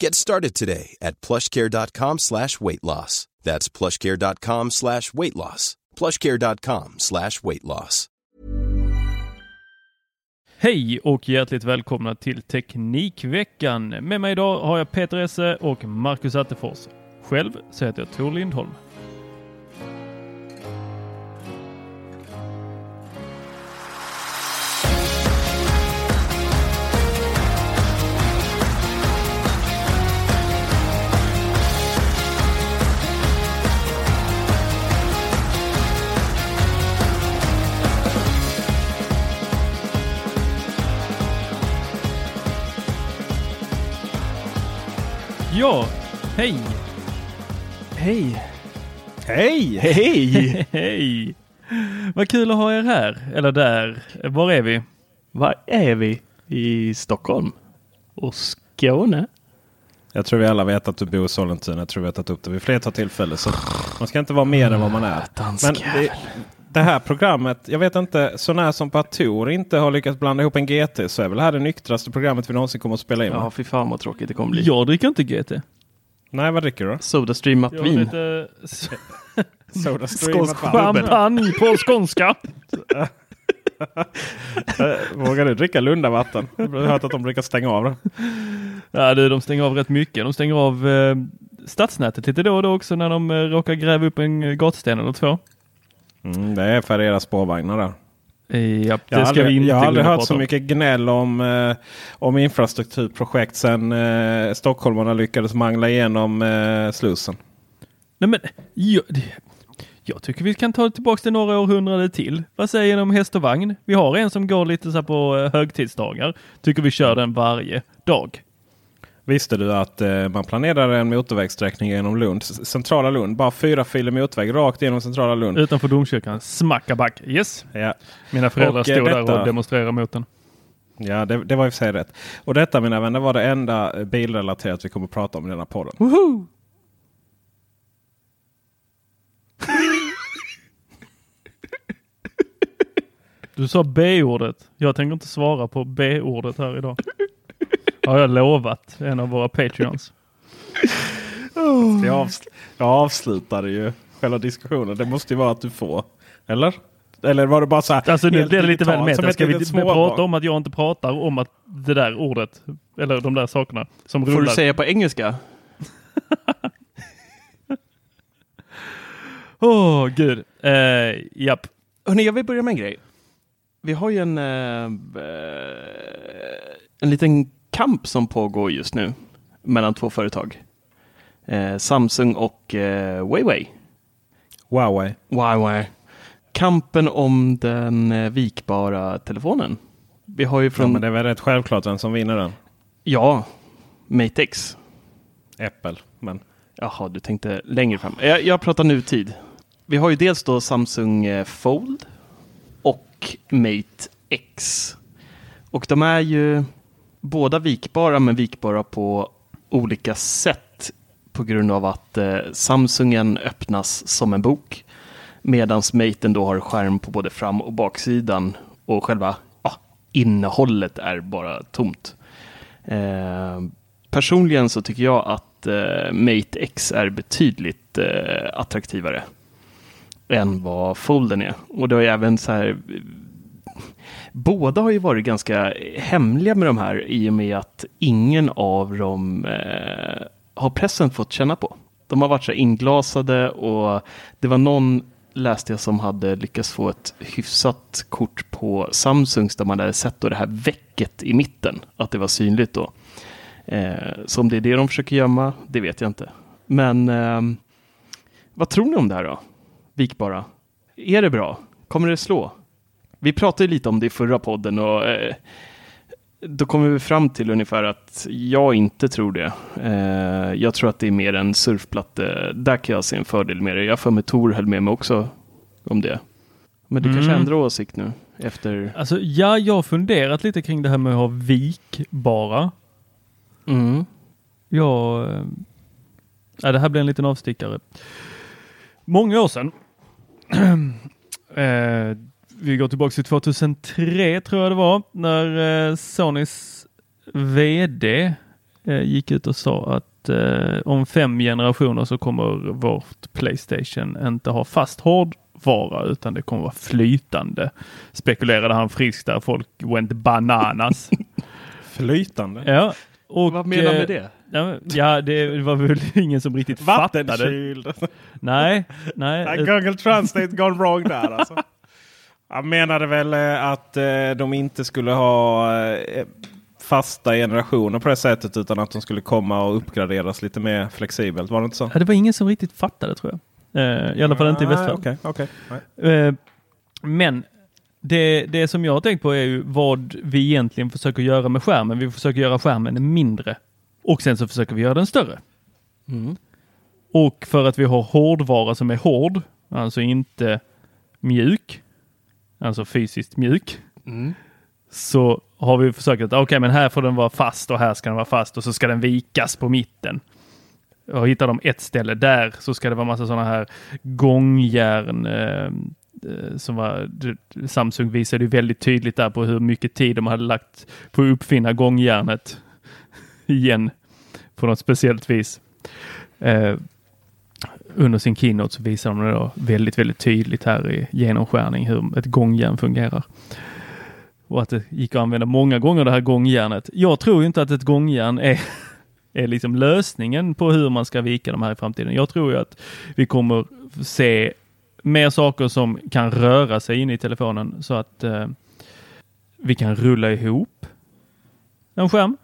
Get started today at plushcare.com slash weight loss. That's plushcare.com slash weight loss. plushcare.com slash weight loss. Hej och hjärtligt välkomna till Teknikveckan. Med mig idag har jag Peter Esse och Marcus Attefors. Själv så heter jag Tor Lindholm. Ja, hej! Hej! Hej! Hej! Hej! Vad kul att ha er här, eller där. Var är vi? Var är vi? I Stockholm? Och Skåne? Jag tror vi alla vet att du bor i Sollentuna. Jag tror vi har tagit upp det vid flertal tillfällen. Så man ska inte vara mer än vad man är. Men det, det här programmet, jag vet inte, så när som på att Tor inte har lyckats blanda ihop en GT så är väl det här det nyktraste programmet vi någonsin kommer att spela in? Ja, fy fan vad tråkigt det kommer bli. Jag dricker inte GT. Nej, vad dricker du då? Sodastreamat vin. lite Soda Skånsk champagne på skånska. Vågar du dricka Lundavatten? Jag har hört att de brukar stänga av det. Ja, du, de stänger av rätt mycket. De stänger av eh, stadsnätet lite då och då också när de eh, råkar gräva upp en eh, gatsten eller två. Mm, det är för era spårvagnar där. Eh, Ja, det Jag har aldrig, jag aldrig hört så mycket gnäll om, eh, om infrastrukturprojekt sedan eh, stockholmarna lyckades mangla igenom eh, Slussen. Nej, men jag, jag tycker vi kan ta tillbaka till några århundraden till. Vad säger ni om häst och vagn? Vi har en som går lite så på eh, högtidsdagar. Tycker vi kör den varje dag. Visste du att eh, man planerar en motorvägssträckning genom Lund, centrala Lund, bara fyra filer motorväg rakt genom centrala Lund. Utanför domkyrkan. Smackaback. Yes. Ja, Mina föräldrar Och, eh, stod där detta- och demonstrerade mot den. ja det, det var i och för sig rätt. Och detta mina vänner var det enda eh, bilrelaterat vi kommer att prata om i denna podden. Woho! Du sa B-ordet. Jag tänker inte svara på B-ordet här idag. Har jag lovat en av våra Patreons. Jag, avsl- jag avslutade ju själva diskussionen. Det måste ju vara att du får. Eller? Eller var det bara så här? Alltså nu blir det lite väl meta. Ska vi prata om att jag inte pratar om att det där ordet, eller de där sakerna som Får rullar. du säga på engelska? Åh, gud. Eh, japp. Hörrni, jag vill börja med en grej. Vi har ju en, eh, en liten kamp som pågår just nu mellan två företag. Eh, Samsung och eh, Huawei. Huawei. Huawei. Kampen om den eh, vikbara telefonen. Vi har ju Ja, från, men det är väl rätt självklart vem som vinner den. ja, Mate X. Apple. Men Jaha, du tänkte längre fram. Jag, jag pratar nutid. Vi har ju dels då Samsung eh, Fold och Mate X. Och de är ju båda vikbara, men vikbara på olika sätt på grund av att eh, Samsungen öppnas som en bok. Medan Maten då har skärm på både fram och baksidan och själva ah, innehållet är bara tomt. Eh, personligen så tycker jag att eh, Mate X är betydligt eh, attraktivare än vad Folden är. Och det har ju även så här Båda har ju varit ganska hemliga med de här i och med att ingen av dem eh, har pressen fått känna på. De har varit så inglasade och det var någon läste jag som hade lyckats få ett hyfsat kort på Samsungs där man hade sett då det här väcket i mitten, att det var synligt då. Eh, så om det är det de försöker gömma, det vet jag inte. Men eh, vad tror ni om det här då? Vikbara. Är det bra? Kommer det slå? Vi pratade lite om det i förra podden och eh, då kommer vi fram till ungefär att jag inte tror det. Eh, jag tror att det är mer en surfplatte. Där kan jag se en fördel med det. Jag för mig Tor höll med mig också om det. Men du mm. kanske ändrar åsikt nu efter? Alltså, ja, jag har funderat lite kring det här med att ha vikbara. Mm. Ja, eh, ja, det här blir en liten avstickare. Många år sedan eh, vi går tillbaka till 2003 tror jag det var när eh, Sonys VD eh, gick ut och sa att eh, om fem generationer så kommer vårt Playstation inte ha fast hårdvara utan det kommer vara flytande. Spekulerade han friskt där folk went bananas. flytande? Ja. Och, Vad menar du med det? Ja, det var väl ingen som riktigt fattade. Vattenkyld. Nej, nej. Google Translate gone wrong där alltså. Han menade väl eh, att eh, de inte skulle ha eh, fasta generationer på det sättet utan att de skulle komma och uppgraderas lite mer flexibelt. Var det inte så? Ja, det var ingen som riktigt fattade tror jag. I alla fall inte i västvärlden. Okay, okay, men det, det som jag har tänkt på är ju vad vi egentligen försöker göra med skärmen. Vi försöker göra skärmen mindre och sen så försöker vi göra den större. Mm. Och för att vi har hårdvara som är hård, alltså inte mjuk, alltså fysiskt mjuk, mm. så har vi försökt att okej, okay, men här får den vara fast och här ska den vara fast och så ska den vikas på mitten. Och hittar de ett ställe där så ska det vara massa sådana här gångjärn eh, eh som var, Samsung visade ju väldigt tydligt där på hur mycket tid de hade lagt på att uppfinna gångjärnet igen på något speciellt vis. Eh, under sin keynote så visar de det då väldigt, väldigt tydligt här i genomskärning hur ett gångjärn fungerar. Och att det gick att använda många gånger det här gångjärnet. Jag tror inte att ett gångjärn är, är liksom lösningen på hur man ska vika de här i framtiden. Jag tror ju att vi kommer se mer saker som kan röra sig in i telefonen så att eh, vi kan rulla ihop en skärm.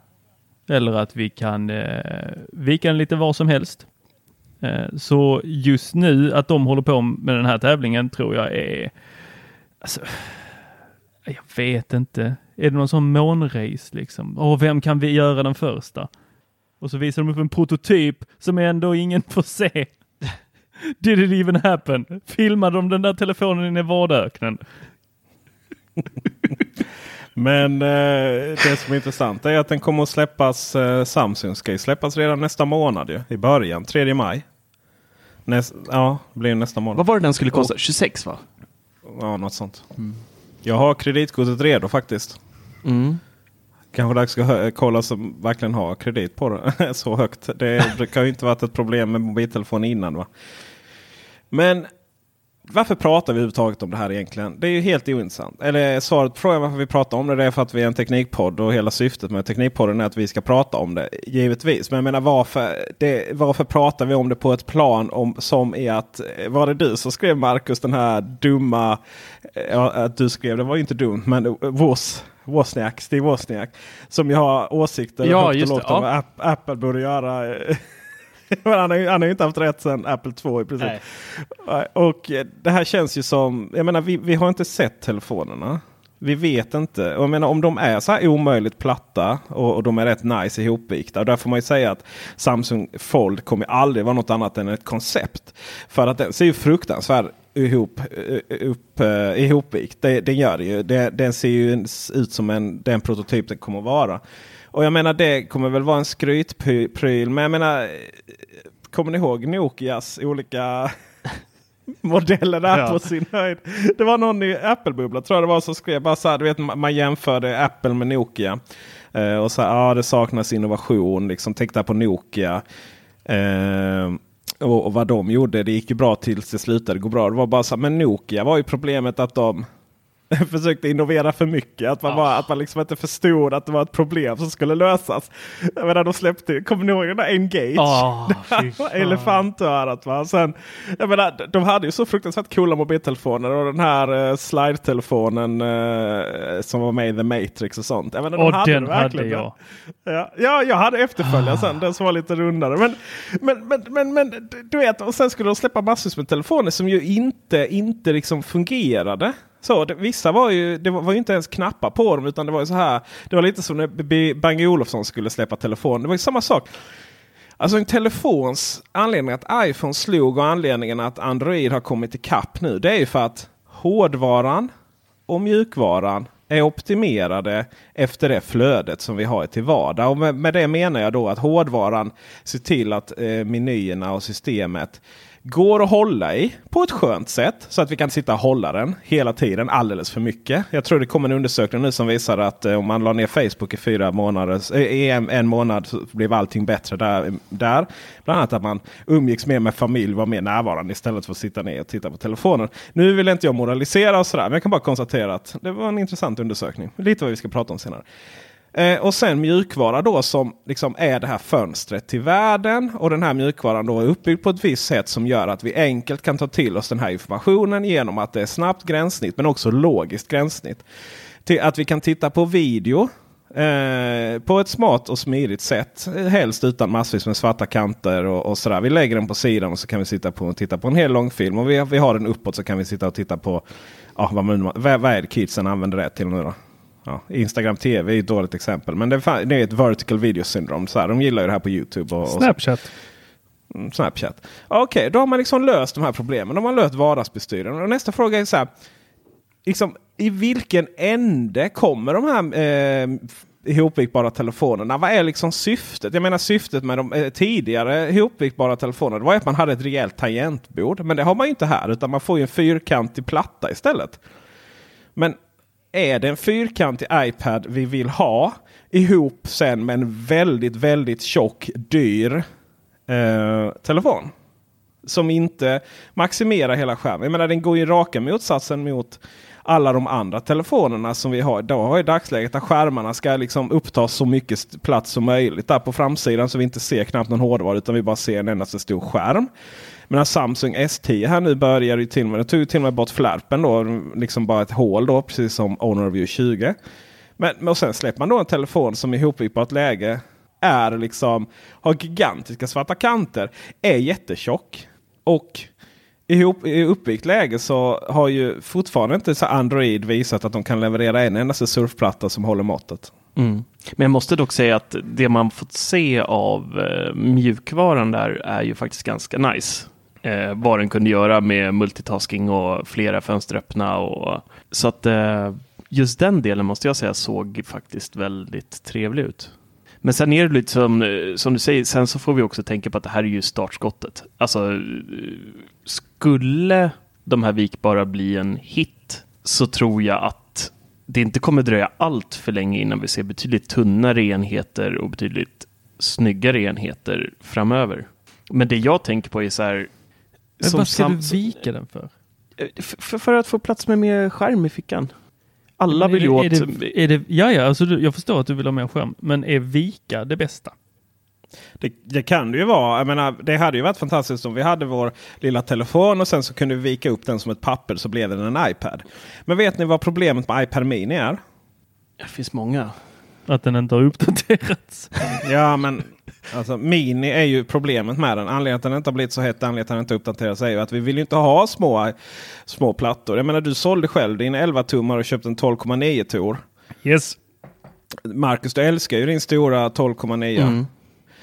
Eller att vi kan eh, vika den lite var som helst. Eh, så just nu att de håller på med den här tävlingen tror jag är... Alltså, jag vet inte. Är det någon sån månrace liksom? Och vem kan vi göra den första? Och så visar de upp en prototyp som ändå ingen får se. Did it even happen? Filmade de den där telefonen i Nevadaöknen? Men eh, det som är intressant är att den kommer att släppas. Eh, Samsung ska ju släppas redan nästa månad ju, i början, 3 maj. Näst, ja, det blir nästa månad. Vad var det den skulle kosta? 26 va? Ja, något sånt. Mm. Jag har kreditkortet redo faktiskt. Mm. Kanske dags att kolla som verkligen har kredit på det så högt. Det brukar ju inte varit ett problem med mobiltelefon innan. va. Men varför pratar vi överhuvudtaget om det här egentligen? Det är ju helt ointressant. Eller svaret på frågan varför vi pratar om det, det är för att vi är en teknikpodd och hela syftet med Teknikpodden är att vi ska prata om det. Givetvis. Men jag menar varför, det, varför pratar vi om det på ett plan om, som är att var det du som skrev Marcus den här dumma, ja, att du skrev, det var ju inte dumt, men Vos. Wozniak, Steve Wozniak. Som ju har åsikter ja, högt och lågt om ja. Apple borde göra han, har, han har ju inte haft rätt sedan Apple 2 i princip. Nej. Och det här känns ju som, jag menar vi, vi har inte sett telefonerna. Vi vet inte. Jag menar, om de är så här omöjligt platta och, och de är rätt nice ihopvikta. Och där får man ju säga att Samsung Fold kommer aldrig vara något annat än ett koncept. För att den ser ju fruktansvärt ihop, upp, uh, ihopvikt. Det, den gör det ju. Det, den ser ju ut som en, den prototyp den kommer vara. Och jag menar det kommer väl vara en skrytpryl. Men jag menar, kommer ni ihåg Nokias olika modeller är Ja. på sin höjd. Det var någon i Apple-bubblan tror jag det var som skrev bara så här, du vet ma- man jämförde Apple med Nokia. Eh, och så ja det saknas innovation. Liksom, tänk där på Nokia. Eh, och, och vad de gjorde, det gick ju bra tills det slutade gå bra. Det var bara så här, men Nokia var ju problemet att de försökte innovera för mycket. Att man, bara, att man liksom inte förstod att det var ett problem som skulle lösas. Jag menar, de släppte, kommer ni ihåg den där Engage? Ah, var fan. Elefantörat va. Sen, jag menar, de hade ju så fruktansvärt coola mobiltelefoner och den här uh, slide-telefonen eh, som var med i The Matrix och sånt. Jag menar, de Och hade den hade jag. Ja, ja, jag hade efterföljaren sen, den som var lite rundare. Men, men, men, men, men du vet, och sen skulle de släppa massvis med telefoner som ju inte, inte liksom fungerade. Så det, vissa var ju, det var, var ju inte ens knappar på dem utan det var ju så här. Det var lite som när Bang Olofsson skulle släppa telefon. Det var ju samma sak. Alltså en telefons anledning att iPhone slog och anledningen att Android har kommit ikapp nu. Det är ju för att hårdvaran och mjukvaran är optimerade efter det flödet som vi har till vardag. Och med, med det menar jag då att hårdvaran ser till att eh, menyerna och systemet går att hålla i på ett skönt sätt. Så att vi kan sitta och hålla den hela tiden alldeles för mycket. Jag tror det kommer en undersökning nu som visar att eh, om man la ner Facebook i fyra månader, eh, i en, en månad så blev allting bättre där, där. Bland annat att man umgicks mer med familj, var mer närvarande istället för att sitta ner och titta på telefonen. Nu vill inte jag moralisera och sådär, men jag kan bara konstatera att det var en intressant undersökning. Lite vad vi ska prata om senare. Eh, och sen mjukvara då som liksom är det här fönstret till världen. Och den här mjukvaran då är uppbyggd på ett visst sätt som gör att vi enkelt kan ta till oss den här informationen genom att det är snabbt gränssnitt men också logiskt gränssnitt. Till att vi kan titta på video eh, på ett smart och smidigt sätt. Helst utan massvis med svarta kanter och, och sådär. Vi lägger den på sidan och så kan vi sitta på och titta på en hel långfilm. Och vi, vi har den uppåt så kan vi sitta och titta på ja, vad, vad, vad är det kidsen använder det till nu då? Ja, Instagram TV är ett dåligt exempel. Men det det är ett vertical video syndrome. Så här, de gillar ju det här på YouTube. Och, och så. Snapchat. Mm, Snapchat. Okej, då har man liksom löst de här problemen. De har löst vardagsbestyren. Och nästa fråga är så här. Liksom, I vilken ände kommer de här eh, ihopvikbara telefonerna? Vad är liksom syftet? Jag menar syftet med de eh, tidigare ihopvikbara telefonerna var att man hade ett rejält tangentbord. Men det har man ju inte här. Utan man får ju en fyrkantig platta istället. Men är det en fyrkantig iPad vi vill ha ihop sen med en väldigt, väldigt tjock, dyr eh, telefon? Som inte maximerar hela skärmen. Jag menar den går ju raka motsatsen mot alla de andra telefonerna som vi har idag i dagsläget. Där skärmarna ska liksom uppta så mycket plats som möjligt där på framsidan så vi inte ser knappt någon hårdvara utan vi bara ser en endast stor skärm. Men Samsung S10 här nu börjar ju till och med, det tog ju till och med bort flärpen då, liksom bara ett hål då, precis som Honor View 20. Men, men och sen släpper man då en telefon som i ihopvipat läge är liksom, har gigantiska svarta kanter, är jättetjock. Och ihop, i uppvikt läge så har ju fortfarande inte så Android visat att de kan leverera en endaste surfplatta som håller måttet. Mm. Men jag måste dock säga att det man fått se av eh, mjukvaran där är ju faktiskt ganska nice. Eh, vad den kunde göra med multitasking och flera fönster öppna. Och, så att eh, just den delen måste jag säga såg faktiskt väldigt trevlig ut. Men sen är det lite som, eh, som du säger, sen så får vi också tänka på att det här är ju startskottet. Alltså, skulle de här vikbara bli en hit så tror jag att det inte kommer dröja allt för länge innan vi ser betydligt tunnare enheter och betydligt snyggare enheter framöver. Men det jag tänker på är så här. Men som vad ska du vika den för? F- för, för att få plats med mer skärm i fickan. Alla Men vill ju åt... det, är det, ja, ja, alltså du, jag förstår att du vill ha mer skärm. Men är vika det bästa? Det, det kan det ju vara. Jag menar, det hade ju varit fantastiskt om vi hade vår lilla telefon och sen så kunde vi vika upp den som ett papper så blev den en iPad. Men vet ni vad problemet med iPad Mini är? Det finns många. Att den inte har uppdaterats. Ja men alltså Mini är ju problemet med den. Anledningen till att den inte har blivit så het, anledningen till att den inte uppdateras är ju att vi vill ju inte ha små, små plattor. Jag menar du sålde själv din 11-tummare och köpte en 12,9 tor. Yes. Marcus, du älskar ju din stora 12,9. Mm.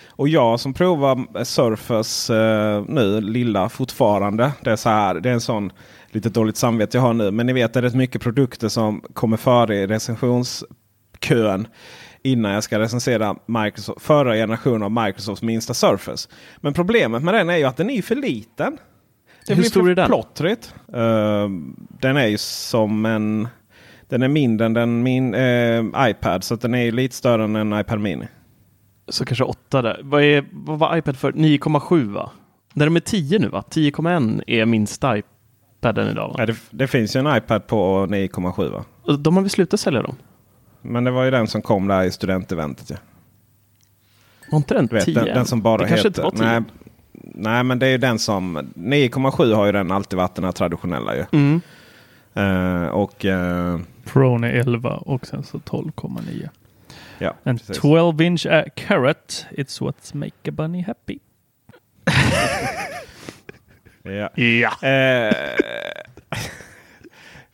Och jag som provar Surface eh, nu, lilla fortfarande. Det är så här, det är en sån lite dåligt samvete jag har nu. Men ni vet det är rätt mycket produkter som kommer före i recensionskön. Innan jag ska recensera Microsoft, förra generationen av Microsofts minsta Surface. Men problemet med den är ju att den är för liten. Det Hur blir stor för är den? Plottrigt. Eh, den är ju som en... Den är mindre än den min eh, iPad. Så den är ju lite större än en iPad Mini. Så kanske 8 där. Vad, är, vad var iPad för? 9,7 va? När de är 10 nu va? 10,1 är minsta iPaden idag va? Nej, det, det finns ju en iPad på 9,7 va? De har väl slutat sälja dem? Men det var ju den som kom där i studenteventet. Ja. Var inte den Du vet, 10? den, den som bara det kanske heter... inte var 10? nej, nej, men det är ju den som... 9,7 har ju den alltid varit den här traditionella ju. Mm. Eh, och... eh, Prone är 11 och sen så 12,9. ja, En precis. 12 inch uh, carrot, it's what make a bunny happy. Ja. Ja. Eh,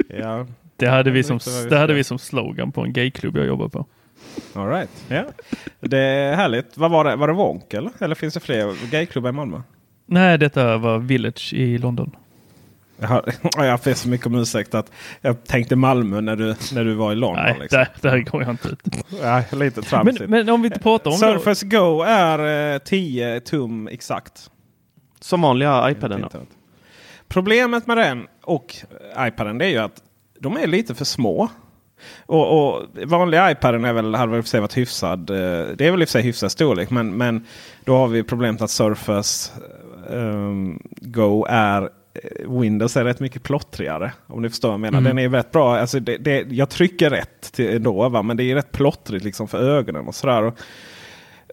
ja, Det hade, vi som, det hade vi som slogan på en gayklubb jag jobbar på. all right. Ja. Det är härligt. Vad var det? Var det Wonk eller? Eller finns det fler gayklubbar i Malmö? Nej, detta var Village i London. Jag har, jag ber så mycket om ursäkt att jag tänkte Malmö när du, när du var i London. Nej, liksom. där, där går jag inte ut. Ja, lite Men, tramsigt. men om vi inte pratar om då, Surface Go är eh, 10 tum exakt. Som vanliga iPaden då? Problemet med den och iPaden det är ju att de är lite för små. Och, och vanliga iPaden är väl, hade väl för sig varit hyfsad. eh, Det är väl i och för sig hyfsad storlek. Men, men då har vi problemet att Surface ehm, Go är eh, Windows är rätt mycket plottrigare. Om ni förstår vad jag menar. Den är rätt bra. Alltså det, det, jag trycker rätt till ändå, va? men det är rätt plottrigt liksom för ögonen och sådär. Och,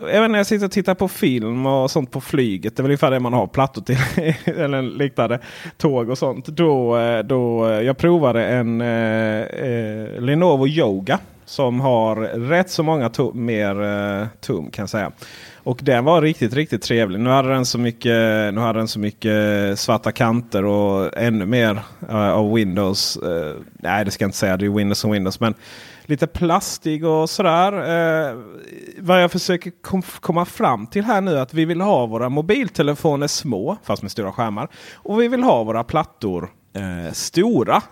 Även när jag sitter och tittar på film och sånt på flyget. Det är väl ungefär det man har plattor till. eller liknande tåg och sånt. Då, eh, då eh, jag provade en eh, eh, Lenovo Yoga. Som har rätt så många tum, mer eh, tum kan jag säga. Och den var riktigt, riktigt trevlig. Nu hade den så mycket, nu hade den så mycket svarta kanter och ännu mer eh, av Windows. Eh, nej, det ska jag inte säga. Det är Windows och Windows. Men lite plastig och sådär. Eh, vad jag försöker kom, komma fram till här nu är att vi vill ha våra mobiltelefoner små, fast med stora skärmar. Och vi vill ha våra plattor eh, stora.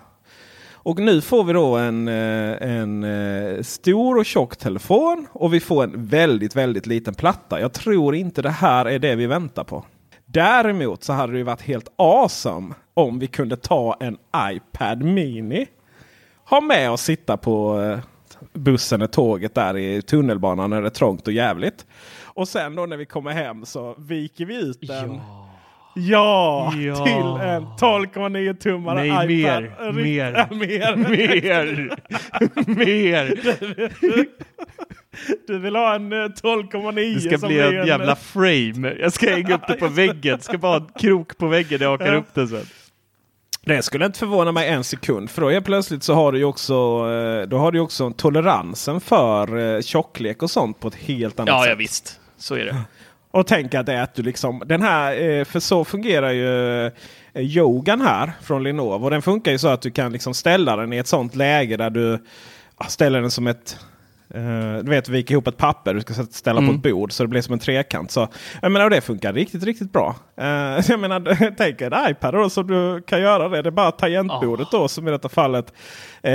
Och nu får vi då en, eh, en eh, stor och tjock telefon och vi får en väldigt, väldigt liten platta. Jag tror inte det här är det vi väntar på. Däremot så hade det varit helt awesome om vi kunde ta en iPad Mini. Ha med och sitta på eh, bussen eller tåget där i tunnelbanan när det är trångt och jävligt. Och sen då när vi kommer hem så viker vi ut den. Ja, Ja. till en 12,9 tummare Nej, iPad. mer, Rikt- mer. Ja, mer. Mer! Mer! Du vill ha en eh, 12,9 Det ska som bli en jävla frame. Jag ska hänga upp det på väggen. Det ska bara ha en krok på väggen när jag hakar Ja. upp det sen. Det skulle inte förvåna mig en sekund. För då är plötsligt så har du ju också, eh, då har du också toleransen för eh, tjocklek och sånt på ett helt annat Ja, sätt. ja visst. Så är det. Och tänk att det är att du liksom, den här, eh, för så fungerar ju yogan här från Lenovo. Den funkar ju så att du kan liksom ställa den i ett sånt läge där du ställer den som ett eh, du vet, vika ihop ett papper du ska ställa på Mm. ett bord så det blir som en trekant. Så, jag menar, det funkar riktigt, riktigt bra. Eh, jag menar, tänk en iPad då som du kan göra det. Det är bara tangentbordet då som i detta fallet eh,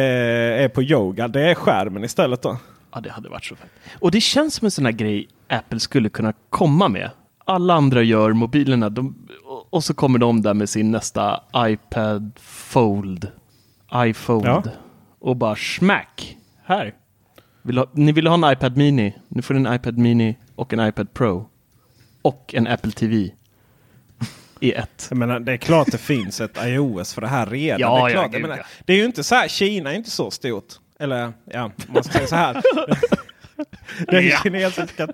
är på yoga. Det är skärmen istället då. Ja, det hade varit så fett. Och det känns som en sån här grej Apple skulle kunna komma med. Alla andra gör mobilerna de, och- och så kommer de där med sin nästa iPad Fold. iPhone. Ja. Och bara smack. Här. Vill ha, ni vill ha en iPad Mini. Nu får ni en iPad Mini och en iPad Pro. Och en Apple TV. I ett. Jag menar, det är klart det finns ett iOS för det här redan. Ja, det, är ja, klart. jag menar, ja. det är ju inte så här, Kina är inte så stort. Eller ja, man ska säga så här. Den kinesiska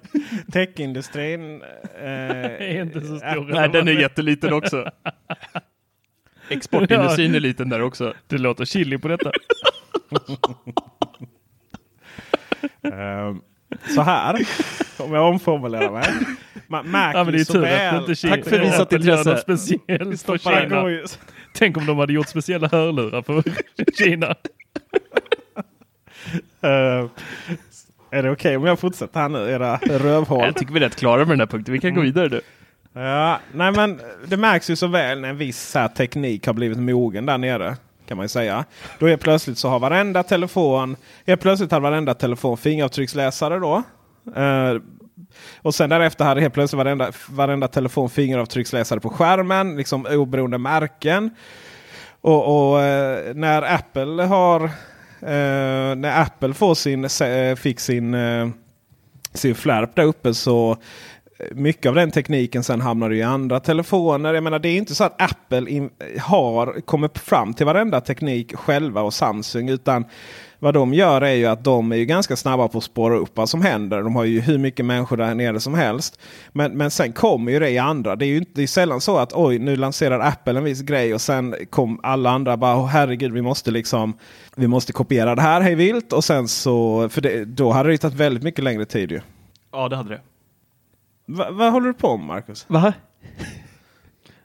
techindustrin eh, är inte så stor. Nej, den är jätteliten också. Exportindustrin är liten där också. Det låter chili på detta. eh, så här, om jag omformulerar mig. Ma- Mac Ja, men det är tur att det väl- inte Kina. Tack för visat intresse. speciellt för Kina. Tänk om de hade gjort speciella hörlurar för Kina. Eh, är det okej om jag fortsätter här nu? Era rövhål. Jag tycker vi är rätt klara med den här punkten. Vi kan gå vidare nu. Ja, nej men det märks ju så väl när en viss här, teknik har blivit mogen där nere. Kan man ju säga. Då är plötsligt så har varenda telefon, är plötsligt har varenda telefon fingeravtrycksläsare då. Eh, och sen därefter hade helt plötsligt varenda, varenda telefon fingeravtrycksläsare på skärmen. Liksom oberoende märken. Och, och eh, när Apple har eh, när Apple får sin, eh, fick sin, eh, sin flärp där uppe så mycket av den tekniken sen hamnar i andra telefoner. Jag menar det är inte så att Apple in, har kommit fram till varenda teknik själva och Samsung. Utan vad de gör är ju att de är ju ganska snabba på att spåra upp vad som händer. De har ju hur mycket människor där nere som helst. Men, men sen kommer ju det i andra. Det är ju inte, det är sällan så att oj nu lanserar Apple en viss grej och sen kom alla andra bara oh, herregud vi måste liksom vi måste kopiera det här hej vilt. Och sen så, för det, då hade det tagit väldigt mycket längre tid ju. Ja, det hade det. Va, vad håller du på med Marcus? Va?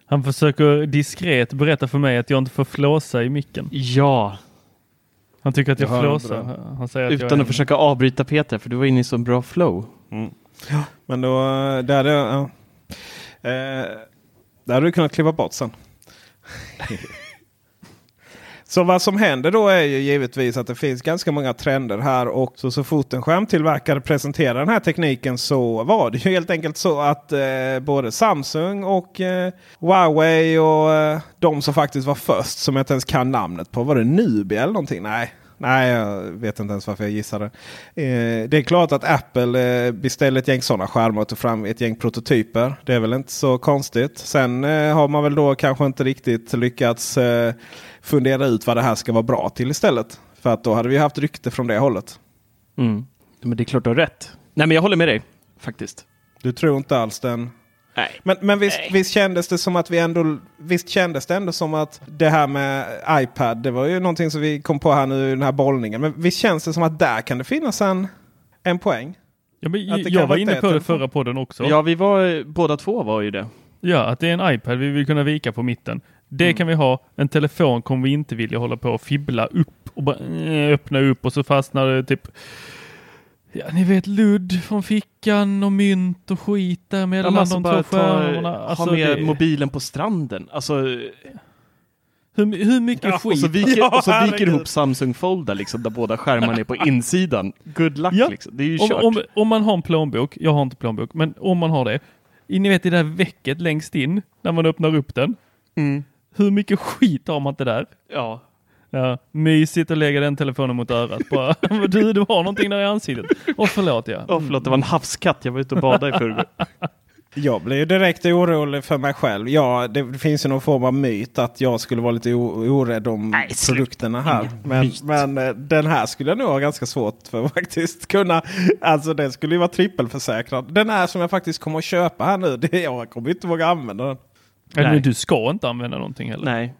Han försöker diskret berätta för mig att jag inte får flåsa i micken. Ja, Han tycker att jag, Jag flåsar. Han säger att jag utan att försöka avbryta Peter, för du var inne i så bra flow. Men då, det hade, ja. eh, det hade du kunnat kliva bort sen. Så vad som händer då är ju givetvis att det finns ganska många trender här. Och så, så fort en skärmtillverkare presenterar den här tekniken så var det ju helt enkelt så att eh, både Samsung och eh, Huawei och eh, de som faktiskt var först som jag inte ens kan namnet på. Var det Nubia eller någonting? Nej. Nej, jag vet inte ens varför jag gissade. Eh, det är klart att Apple eh, beställde ett gäng sådana skärmar och tog fram ett gäng prototyper. Det är väl inte så konstigt. Sen eh, har man väl då kanske inte riktigt lyckats eh, fundera ut vad det här ska vara bra till istället. För att då hade vi haft rykte från det hållet. Mm. Men det är klart du har rätt. Nej, men jag håller med dig faktiskt. Du tror inte alls den... Nej. Men, men visst, visst kändes det som att vi ändå... Visst kändes det ändå som att det här med iPad, det var ju någonting som vi kom på här nu i den här bollningen. Men visst känns det som att där kan det finnas en, en poäng? Ja, men Att det kan jag var inne på det förra podden också. Ja, vi var, båda två var ju det. Ja, att det är en iPad vi vill kunna vika på mitten. Det Mm. kan vi ha. En telefon kommer vi inte vilja hålla på och fibbla upp och bara eh, öppna upp och så fastnar det typ Ja, ni vet ludd från fickan och mynt och skit där mellan Ja, alltså de två skärmarna. Alltså, ha med det- mobilen på stranden. Alltså, hur, hur mycket ja, skit? och så viker, Ja, och så viker ihop Samsung Folder liksom, där båda skärmarna är på insidan. Good luck Ja. liksom. Det är ju om, kört. om, om man har en plånbok, jag har inte plånbok, men om man har det. Ni vet det där väcket längst in när man öppnar upp den. Mm. Hur mycket skit har man inte där? Ja. Ja, mysigt att lägga den telefonen mot örat. Bara, du, du har någonting där i ansiktet. Åh förlåt ja. Åh, förlåt, det var en havskatt. Jag var ute och badade i förrgår. Jag blir direkt orolig för mig själv. Ja, det finns ju någon form av myt att jag skulle vara lite orädd om Nej, produkterna här. Men, men eh, den här skulle jag nog ha ganska svårt för faktiskt kunna. Alltså den skulle ju vara trippelförsäkrad. Den här som jag faktiskt kommer att köpa här nu. Det, jag kommer inte våga använda den. Nej. men du ska inte använda någonting heller. Nej.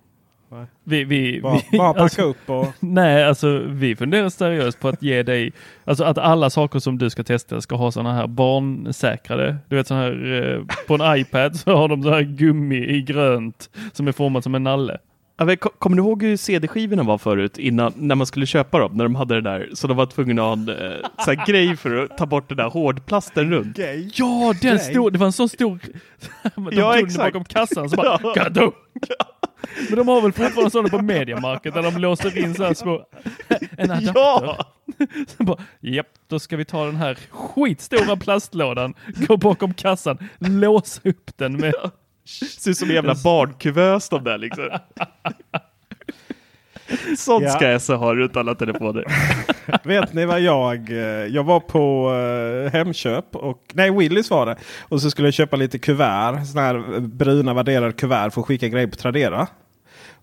Vi, vi, Bara, vi, bara packa alltså, upp och... Nej, alltså vi funderar seriöst på att ge dig, alltså att alla saker som du ska testa ska ha sådana här barnsäkrade. Du vet sådana här, eh, på en iPad så har de så här gummi i grönt som är format som en nalle. Kommer du ihåg hur CD-skivorna var förut innan, när man skulle köpa dem? När de hade det där, så de var tvungna att ha en eh, så här grej för att ta bort den där hårdplasten runt. Gay. Ja, den stor, det var en sån stor, de Ja, tog den bakom kassan så bara, Ja. kadunk. Men de har väl fortfarande sådana på Mediamarket där de låser in så här små, en adapter. Ja! Så bara, Japp, då ska vi ta den här skitstora plastlådan, gå bakom kassan, låsa upp den med... Ser ut som en jävla barnkuvös de där liksom. Sånt Ja. ska SE ha runt alla telefoner. Vet ni vad jag... eh, Jag var på eh, Hemköp och... Nej, Willys var det. Och så skulle jag köpa lite kuvert. Såna här eh, bruna värderade kuvert för att skicka grejer på Tradera.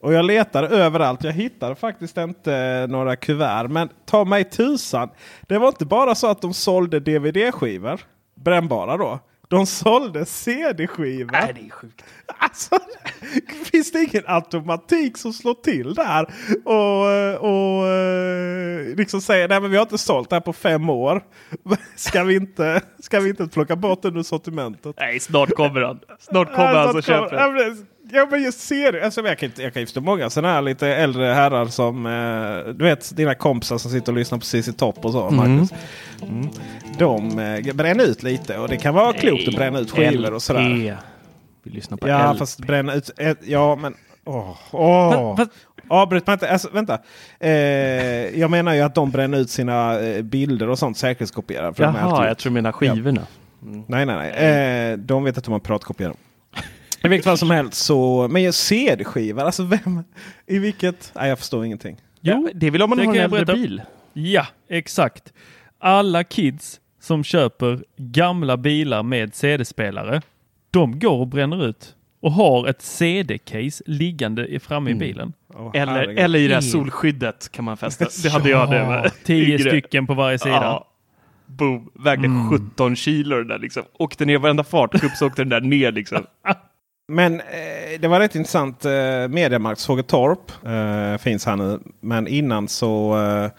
Och jag letade överallt. Jag hittade faktiskt inte några kuvert. Men ta mig tusan. Det var inte bara så att de sålde DVD-skivor. Brännbara då. De sålde CD-skivor. Nej, det är sjukt. Alltså, finns det ingen automatik som slår till där? Och, och eh, liksom säger nej men vi har inte sålt det här på fem år. Ska vi inte, ska vi inte plocka bort den ur sortimentet? Nej, snart kommer han. Snart kommer han som köper Ja, Ja men jag ser det. Alltså, jag, kan, jag kan ju förstå många sådana här lite äldre herrar som eh, du vet dina kompisar som sitter och lyssnar på CC Topp och så. Marcus. Mm. De eh, bränner ut lite och det kan vara klokt att bränna ut skivor och sådär. Vi lyssnar på Ja, LP. fast bränna ut... ett- Ja, men... Åh, åh. Fast- Avbryt mig inte. Alltså, vänta. Eh, jag menar ju att de bränner ut sina eh, bilder och sånt säkerhetskopierar. de Jaha, jag tror du menar skivorna. Nej, nej, nej. Eh, de vet inte hur man piratkopierar. I vilket fall som helst så. Men CD-skivor, alltså vem? I vilket? Nej, jag förstår ingenting. Jo, det är väl om man har kan en äldre bil. Ja, exakt. Alla kids som köper gamla bilar med CD-spelare, de går och bränner ut och har ett CD-case liggande i- framme i bilen. Åh, Eller, eller i det här Mm. solskyddet kan man fästa. Det hade jag det med. Tio stycken på varje sida. Ja. Boom. Vägde 17 kilo den där liksom. Åkte ner varenda fartkupp så åkte den där ner liksom. Men eh, det var rätt intressant. Eh, Mediamarkt Sågetorp eh, finns här nu. Men innan så eh,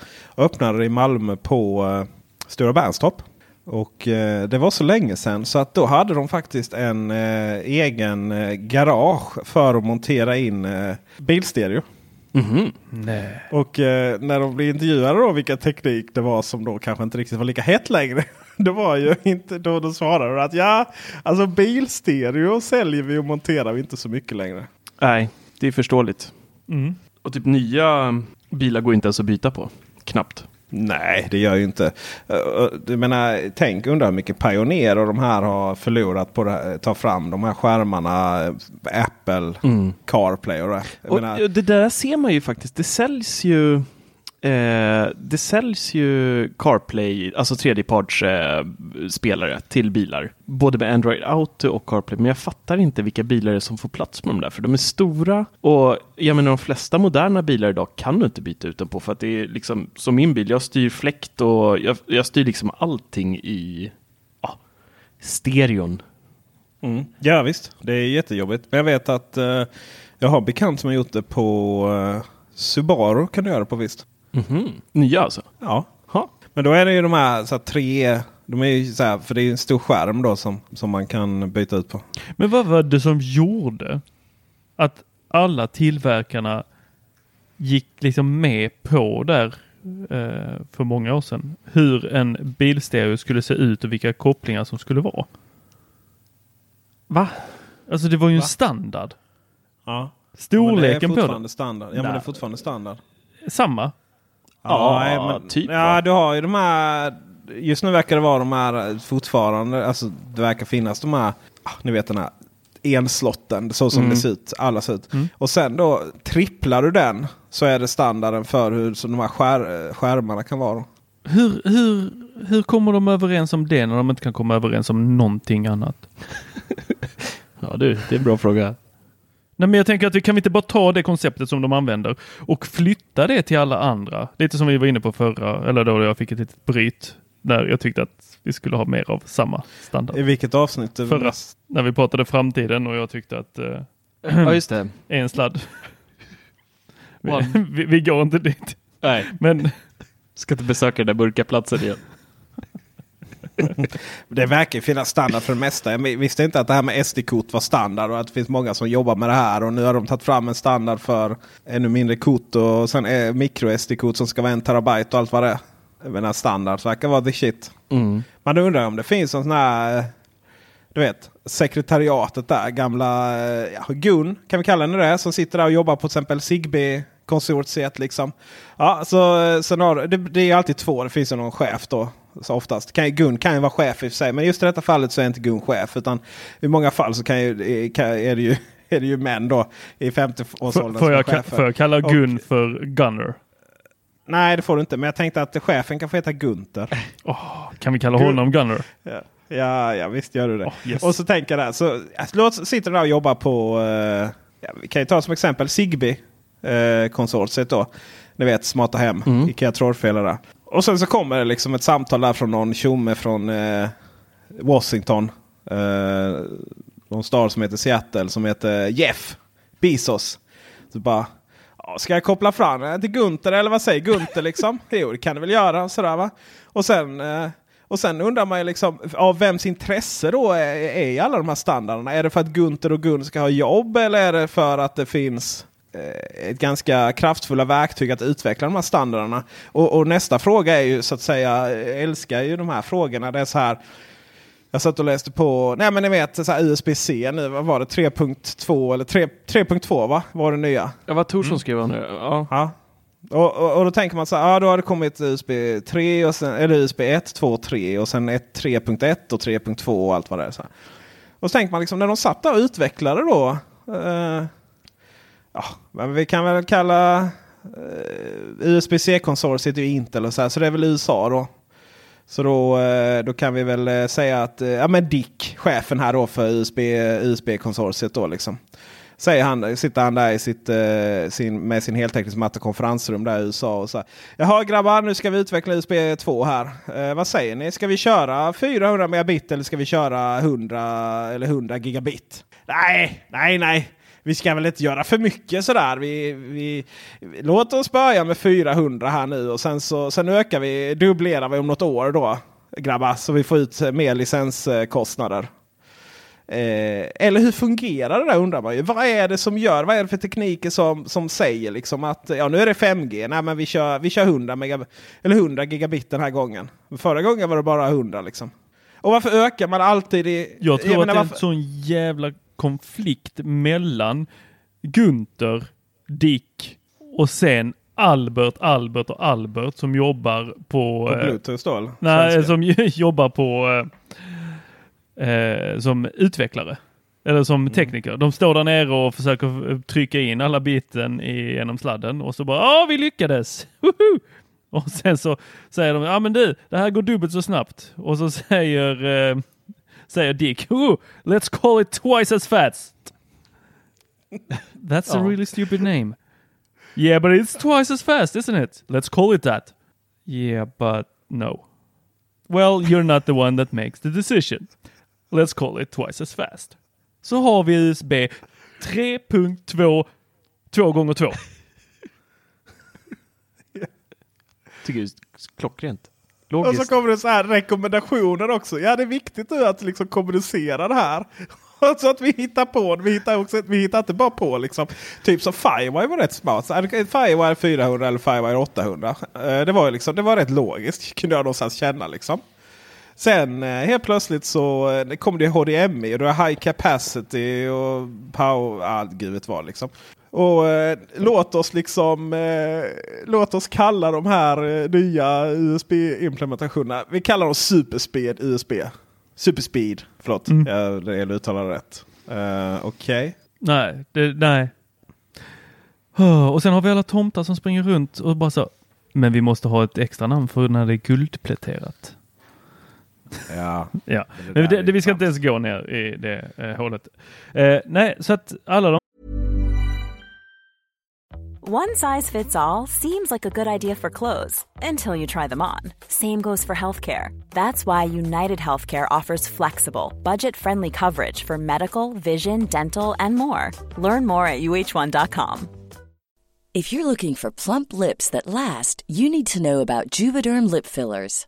öppnade det i Malmö på eh, Stora Bernstorp. Och eh, det var så länge sedan så att då hade de faktiskt en eh, egen eh, garage för att montera in eh, bilstereo. Nej. Och eh, när de blev intervjuade då vilka teknik det var som då kanske inte riktigt var lika hett längre. Det var ju inte då de svarade de att ja, alltså bilstereo säljer vi och monterar vi inte så mycket längre. Nej, det är förståeligt. Mm. Och typ nya bilar går inte ens att byta på. Knappt. Nej, det gör ju inte. Du menar, tänk undra hur mycket Pioneer och de här har förlorat på att ta fram de här skärmarna. Apple, CarPlay och det. Jag Och menar, det där ser man ju faktiskt. Det säljs ju eh, det säljs ju CarPlay, alltså tredjeparts eh, spelare till bilar. Både med Android Auto och CarPlay. Men jag fattar inte vilka bilar det är som får plats med de där. För de är stora och jag menar de flesta moderna bilar idag kan du inte byta ut dem på. För att det är liksom som min bil. Jag styr fläkt och jag, jag styr liksom allting i ah, stereon. mm. Ja visst, det är jättejobbigt. Men jag vet att eh, jag har bekant som har gjort det på uh, Subaru. Kan du göra det på visst? Mhm. Nya alltså? Ja. Ha. Men då är det ju de här, så här tre... De är ju så här, för det är en stor skärm då som, som man kan byta ut på. Men vad var det som gjorde att alla tillverkarna gick liksom med på där eh, för många år sedan hur en bilstereo skulle se ut och vilka kopplingar som skulle vara? Va? Alltså det var ju en Va? standard. Ja. Storleken ja, men det är på fortfarande standard. Ja, men det är fortfarande standard. Samma. Ja, nej, men, typ, Ja, va? du har ju de här... Just nu verkar det vara de här fortfarande. Alltså det verkar finnas de här... ah, Ni vet den här enslotten. Så som Mm. det ser ut. Alla ser ut. Och sen då tripplar du den. Så är det standarden för hur så de här skär, skärmarna kan vara. Hur, hur, hur kommer de överens om det när de inte kan komma överens om någonting annat? Ja du, det är en bra fråga. Nej, men jag tänker att vi kan vi inte bara ta det konceptet som de använder och flytta det till alla andra. Lite som vi var inne på förra, eller då jag fick ett litet bryt. Där jag tyckte att vi skulle ha mer av samma standard. I vilket avsnitt? Förra, när vi pratade framtiden och jag tyckte att eh, Ja just det. en sladd. vi, vi går inte dit. Nej, Men ska inte besöka den där burkaplatsen igen. Det verkar finnas standard för det mesta. Jag visste inte att det här med SD-kort var standard och att det finns många som jobbar med det här. Och nu har de tagit fram en standard för ännu mindre kort och sen är micro-SD-kort som ska vara en terabyte och allt vad det är. Jag menar standard så verkar vara the shit. Mm. Man undrar om det finns en sån här, eh, du vet, sekretariatet där. Gamla eh, ja, Gun, kan vi kalla henne det, som sitter där och jobbar på till exempel Zigbee konsortiet liksom. Ja, så, eh, sen har, det, det är alltid två, det finns ju någon chef då. Så oftast. Kan, ju- Gun kan ju vara chef i och för sig, men just i detta fallet så är inte Gun chef. Utan i många fall så kan ju, kan, är, det ju, är det ju män då i 50-årsåldern får, som får, är chefer. får jag kalla Och- Gun för Gunner? Nej, det får du inte. Men jag tänkte att chefen kan få heta Gunter. Kan vi kalla Gun- honom Gunner? Ja, ja, ja visst gör du det. Oh, yes. Och så tänker jag där. Så, alltså, låt sitta där och jobba på. eh, ja, vi kan ju ta som exempel Zigbee eh, konsortiet då. Ni vet smarta hem. Mm. Ikea trådfel där. Och sen så kommer det liksom ett samtal där från någon tjomme från eh, Washington. Eh, någon stad som heter Seattle som heter Jeff Bezos. Så bara. Ska jag koppla fram den till Gunter eller vad säger Gunter liksom? jo det kan du väl göra. Sådär, va? Och sen eh, och sen undrar man ju liksom av vems intresse då är, är alla de här standarderna. Är det för att Gunter och Gun ska ha jobb eller är det för att det finns ett ganska kraftfulla verktyg att utveckla de här standarderna? Och, och nästa fråga är ju så att säga, jag älskar ju de här frågorna. Det är så här. Jag satt och läste på, nej men ni vet så här USB-C nu, vad var det? 3.2 eller 3 3.2 va? Var det nya? Ja, vad Torsson skrev han nu. Ja. Ja. Och, och, och, då tänker man så här, ja då har det kommit USB 3 och sen, eller USB 1, 2, 3 och sen 3.1 och 3.2 och allt vad det är. Så här. Och så tänker man liksom när de satt där och utvecklade då. Eh, ja, men vi kan väl kalla eh, USB-C-konsortiet ju Intel och så här. Så det är väl USA då. Så då, eh, då kan vi väl eh, säga att eh, ja, men Dick, chefen här då för USB, USB-konsortiet då liksom. Säger han, sitter han där i sitt, sin, med sin heltäckningsmatta konferensrum där i USA. Och så Jaha grabbar, nu ska vi utveckla USB 2 här. Eh, vad säger ni? Ska vi köra 400 megabit eller ska vi köra 100 eller 100 gigabit? Nej, nej, nej vi ska väl inte göra för mycket sådär. Vi, vi, låt oss börja med 400 här nu och sen, så, sen ökar vi, dubblerar vi om något år då grabbar. Så vi får ut mer licenskostnader. Eh, eller hur fungerar det där undrar man ju. Vad är det som gör, vad är det för tekniker som, som säger liksom att ja nu är det 5G, nej men vi kör, vi kör 100, megabit, eller 100 gigabit den här gången. Förra gången var det bara 100 liksom. Och varför ökar man alltid i... Jag tror jag att det är en sån jävla konflikt mellan Gunther, Dick och sen Albert, Albert och Albert som jobbar på... På eh, Bluetooth då? Nej, som jobbar på... Eh, eh, som utvecklare. Eller som mm. tekniker. De står där nere och försöker trycka in alla biten genom sladden och så bara ja, vi lyckades! Woho! Och sen så säger de ja men du, det här går dubbelt så snabbt. Och så säger eh, säger Dick. Ooh, let's call it twice as fast. That's a oh. really stupid name. Yeah, but it's twice as fast, isn't it? Let's call it that. Yeah, but no. Well, you're not the one that makes the decision. Let's call it twice as fast. Så har vi USB 3.2 2 gånger 2 Tycker det är klockrent. Logiskt. Och så kommer det så här rekommendationer också. Ja det är viktigt nu att liksom kommunicera det här. så att vi hittar på. Vi hittar, också, vi hittar inte bara på liksom. Typ som Firewire var rätt smart. Firewire 400 eller Firewire 800. Eh, det var, liksom, det var rätt logiskt kunde jag någonstans känna liksom. Sen eh, helt plötsligt så eh, kom det HDMI och det var High Capacity och Power. Ah, gud vet vad liksom. Och eh, låt oss liksom eh, låt oss kalla de här eh, nya USB-implementationerna. Vi kallar dem Superspeed USB. Superspeed, förlåt. Mm. Jag, jag uttalar rätt. Uh, Okej. Okay. Nej, det, nej. Och sen har vi alla tomtar som springer runt och bara så. Men vi måste ha ett extra namn för när det är guldpläterat. Ja. ja. Det, det, det vi ska inte ens gå ner i det eh, hålet. Eh, nej, så att alla de One size fits all seems like a good idea for clothes until you try them on. Same goes for healthcare. That's why United Healthcare offers flexible, budget friendly coverage for medical, vision, dental, and more. Learn more at uh1.com. If you're looking for plump lips that last, you need to know about Juvederm lip fillers.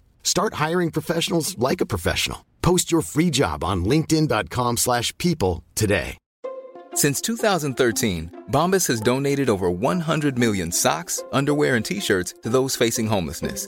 Start hiring professionals like a professional. Post your free job on linkedin.com/people slash people today. Since 2013, Bombas has donated over 100 million socks, underwear, and t-shirts to those facing homelessness.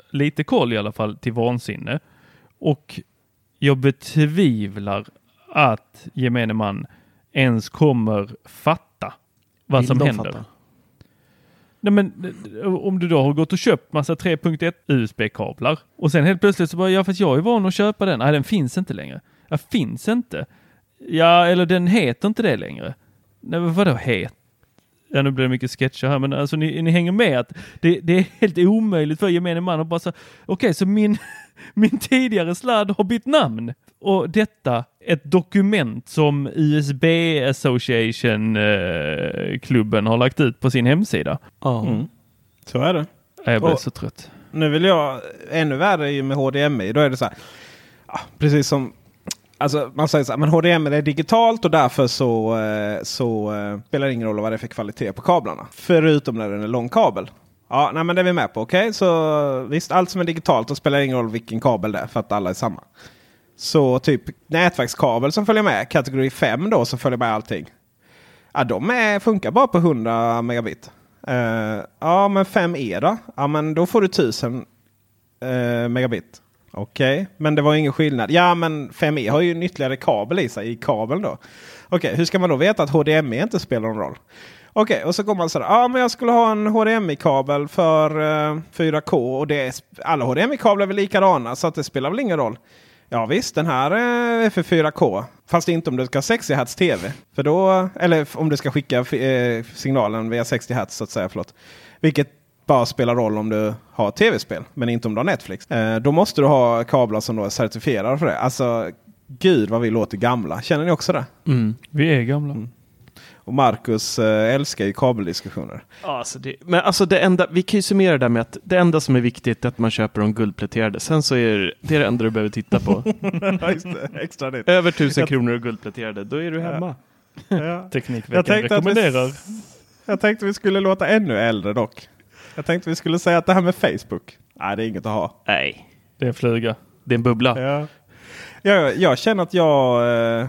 lite koll i alla fall till vansinne. Och jag betvivlar att gemene man ens kommer fatta vad Vill som de händer. fatta? Nej, men om du då har gått och köpt massa 3.1 USB-kablar och sen helt plötsligt så bara, ja fast jag är van att köpa den. Nej, den finns inte längre. Ja, finns inte. Ja, eller den heter inte det längre. Nej, vadå het? Ja, nu blir det mycket sketcher här, men alltså ni, ni hänger med att det, det är helt omöjligt för gemene man att bara säga, okej, så min, min tidigare sladd har bytt namn. Och detta, ett dokument som USB Association eh, klubben har lagt ut på sin hemsida. Ja. Mm. Så är det. Jag blir Och- så trött. Nu vill jag, ännu värre med HDMI. Då är det så här. Precis som Alltså man säger så här, men HDMI är digitalt och därför så, eh, så eh, spelar det ingen roll vad det är för kvalitet på kablarna. Förutom när den är lång kabel. Ja, nej, men det är vi med på. Okej, så visst, allt som är digitalt då spelar det ingen roll vilken kabel det är för att alla är samma. Så typ nätverkskabel som följer med, kategori 5 då som följer med allting. Ja, de är, funkar bara på 100 megabit. Uh, ja, men 5E då? Ja, men då får du 1000 uh, megabit. Okej, men det var ingen skillnad. Ja, men 5E har ju en ytterligare kabel i sig i kabeln då. Okej, hur ska man då veta att HDMI inte spelar någon roll? Okej, och så går man så här. Ja, men jag skulle ha en HDMI-kabel för eh, 4K och det är, alla HDMI-kablar är väl likadana så att det spelar väl ingen roll. Ja visst, den här eh, är för 4K. Fast inte om du ska ha 60 Hz TV. För då, eller om du ska skicka eh, signalen via 60 Hz så att säga. Förlåt. Vilket bara spelar roll om du har tv-spel. Men inte om du har Netflix. Eh, då måste du ha kablar som då är certifierade för det. Alltså gud vad vi låter gamla. Känner ni också det? Mm. Vi är gamla. Och Marcus eh, älskar ju kabeldiskussioner. Ja, Alltså det, men alltså det enda, vi kan ju summera det där med att det enda som är viktigt är att man köper dem guldpläterade. Sen så är det, det är det enda du behöver titta på. Ja. Extra nytt. Över tusen kronor och guldpläterade, då är du hemma. Ja. Teknikveckan Jag tänkte att vi- rekommenderar. Jag tänkte vi skulle låta ännu äldre dock. Jag tänkte vi skulle säga att det här med Facebook. Nej, det är inget att ha. Nej, Det är en fluga. det är en bubbla. Ja. Jag, jag känner att jag, eh,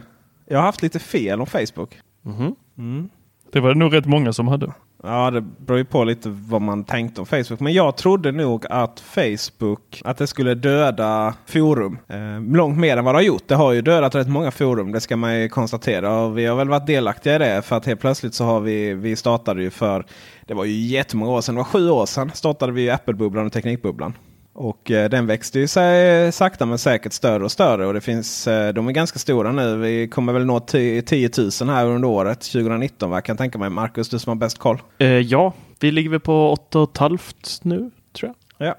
jag har haft lite fel om Facebook. Mhm. Det var det nog rätt många som hade. Ja, det beror ju på lite vad man tänkte om Facebook. Men jag trodde nog att Facebook, att det skulle döda forum. Eh, långt mer än vad det har gjort. Det har ju dödat rätt många forum, det ska man ju konstatera. Och vi har väl varit delaktiga i det. För att helt plötsligt så har vi, vi startade ju för, det var ju jättemånga år sedan, det var sju år sedan, startade vi ju Apple-bubblan och Teknikbubblan. Och eh, den växte ju sig sakta men säkert större och större. Och det finns, eh, de är ganska stora nu. Vi kommer väl nå 10 10 000 här under året 2019. Vad kan jag tänka mig. Marcus, du som har bäst koll. Eh, ja, vi ligger väl på åtta och ett halvt nu, tror jag. Ja.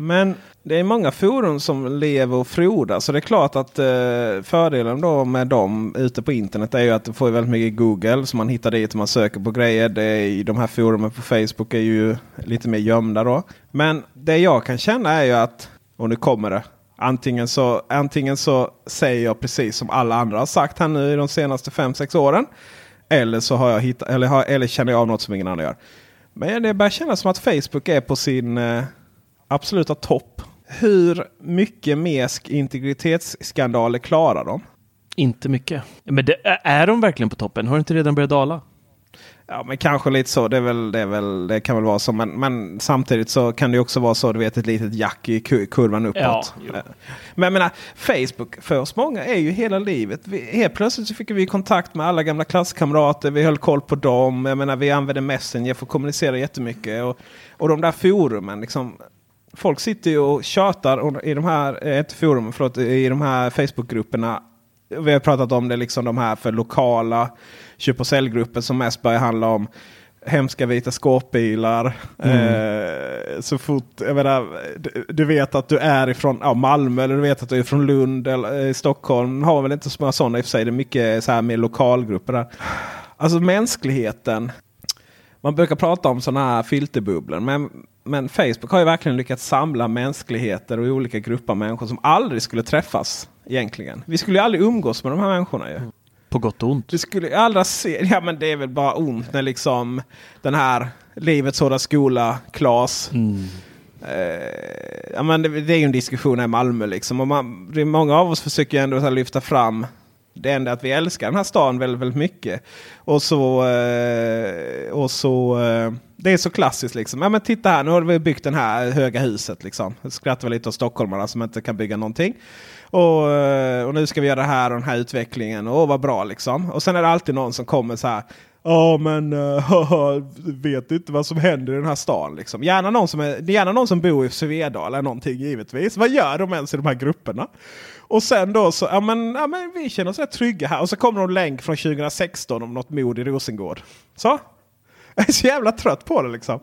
Men det är många forum som lever och frodas. Så det är klart att eh, fördelen då med dem ute på internet är ju att du får väldigt mycket Google. Så man hittar dit och man söker på grejer. Det är, de här forumen på Facebook är ju lite mer gömda då. Men det jag kan känna är ju att, och nu kommer det. Antingen så, antingen så säger jag precis som alla andra har sagt här nu i de senaste 5-6 åren. Eller så har jag hittat, eller, har, eller känner jag av något som ingen annan gör. Men det börjar kännas som att Facebook är på sin eh, absoluta topp. Hur mycket mer sk- integritetsskandaler klarar de? Inte mycket. Men det, är de verkligen på toppen? Har det inte redan börjat dala? Ja, men kanske lite så. Det, är väl, det, väl, det kan väl vara så. Men, men samtidigt så kan det också vara så. Du vet ett litet jack i ku- kurvan uppåt. Ja, jo. men jag menar, Facebook för oss många är ju hela livet. Vi, helt plötsligt så fick vi kontakt med alla gamla klasskamrater. Vi höll koll på dem. Jag menar, vi använde Messenger för att kommunicera jättemycket. Och, och de där forumen. Liksom, folk sitter ju och tjatar i de här, eh, inte forumen, förlåt, i de här Facebookgrupperna. Vi har pratat om det, liksom de här för lokala köp och säljgrupper som mest börjar handla om hemska vita skåpbilar. Eh, så fort, jag menar, du, du vet att du är ifrån ja, Malmö eller du vet att du är från Lund eller eh, Stockholm. Har väl inte så många sådana i och för sig. Det är mycket så här med lokalgrupper där. Alltså mänskligheten. Man brukar prata om sådana här filterbubblor. Men, men Facebook har ju verkligen lyckats samla mänskligheter och olika grupper av människor som aldrig skulle träffas egentligen. Vi skulle ju aldrig umgås med de här människorna ju. På gott och ont. Du skulle aldrig se, ja men det är väl bara ont när liksom den här Livets Hårda Skola, Klas. Eh, ja, men det, det är ju en diskussion här i Malmö liksom. Och man, många av oss försöker ju ändå lyfta fram det enda att vi älskar den här stan väldigt, väldigt mycket. Och så, eh, och så eh, det är så klassiskt liksom. Ja men titta här, nu har vi byggt det här höga huset liksom. Jag skrattar väl lite åt stockholmarna som inte kan bygga någonting. Och, eh, och nu ska vi göra det här och den här utvecklingen. Och vad bra liksom. Och sen är det alltid någon som kommer så här. Ja men uh, vet inte vad som händer i den här stan. Liksom. Gärna, någon som är, gärna någon som bor i Svedala eller någonting givetvis. Vad gör de ens i de här grupperna? Och sen då så, ja men, ja, men vi känner oss rätt trygga här. Och så kommer någon länk från 2016 om något mord i Rosengård. Så. Jag är så jävla trött på det liksom.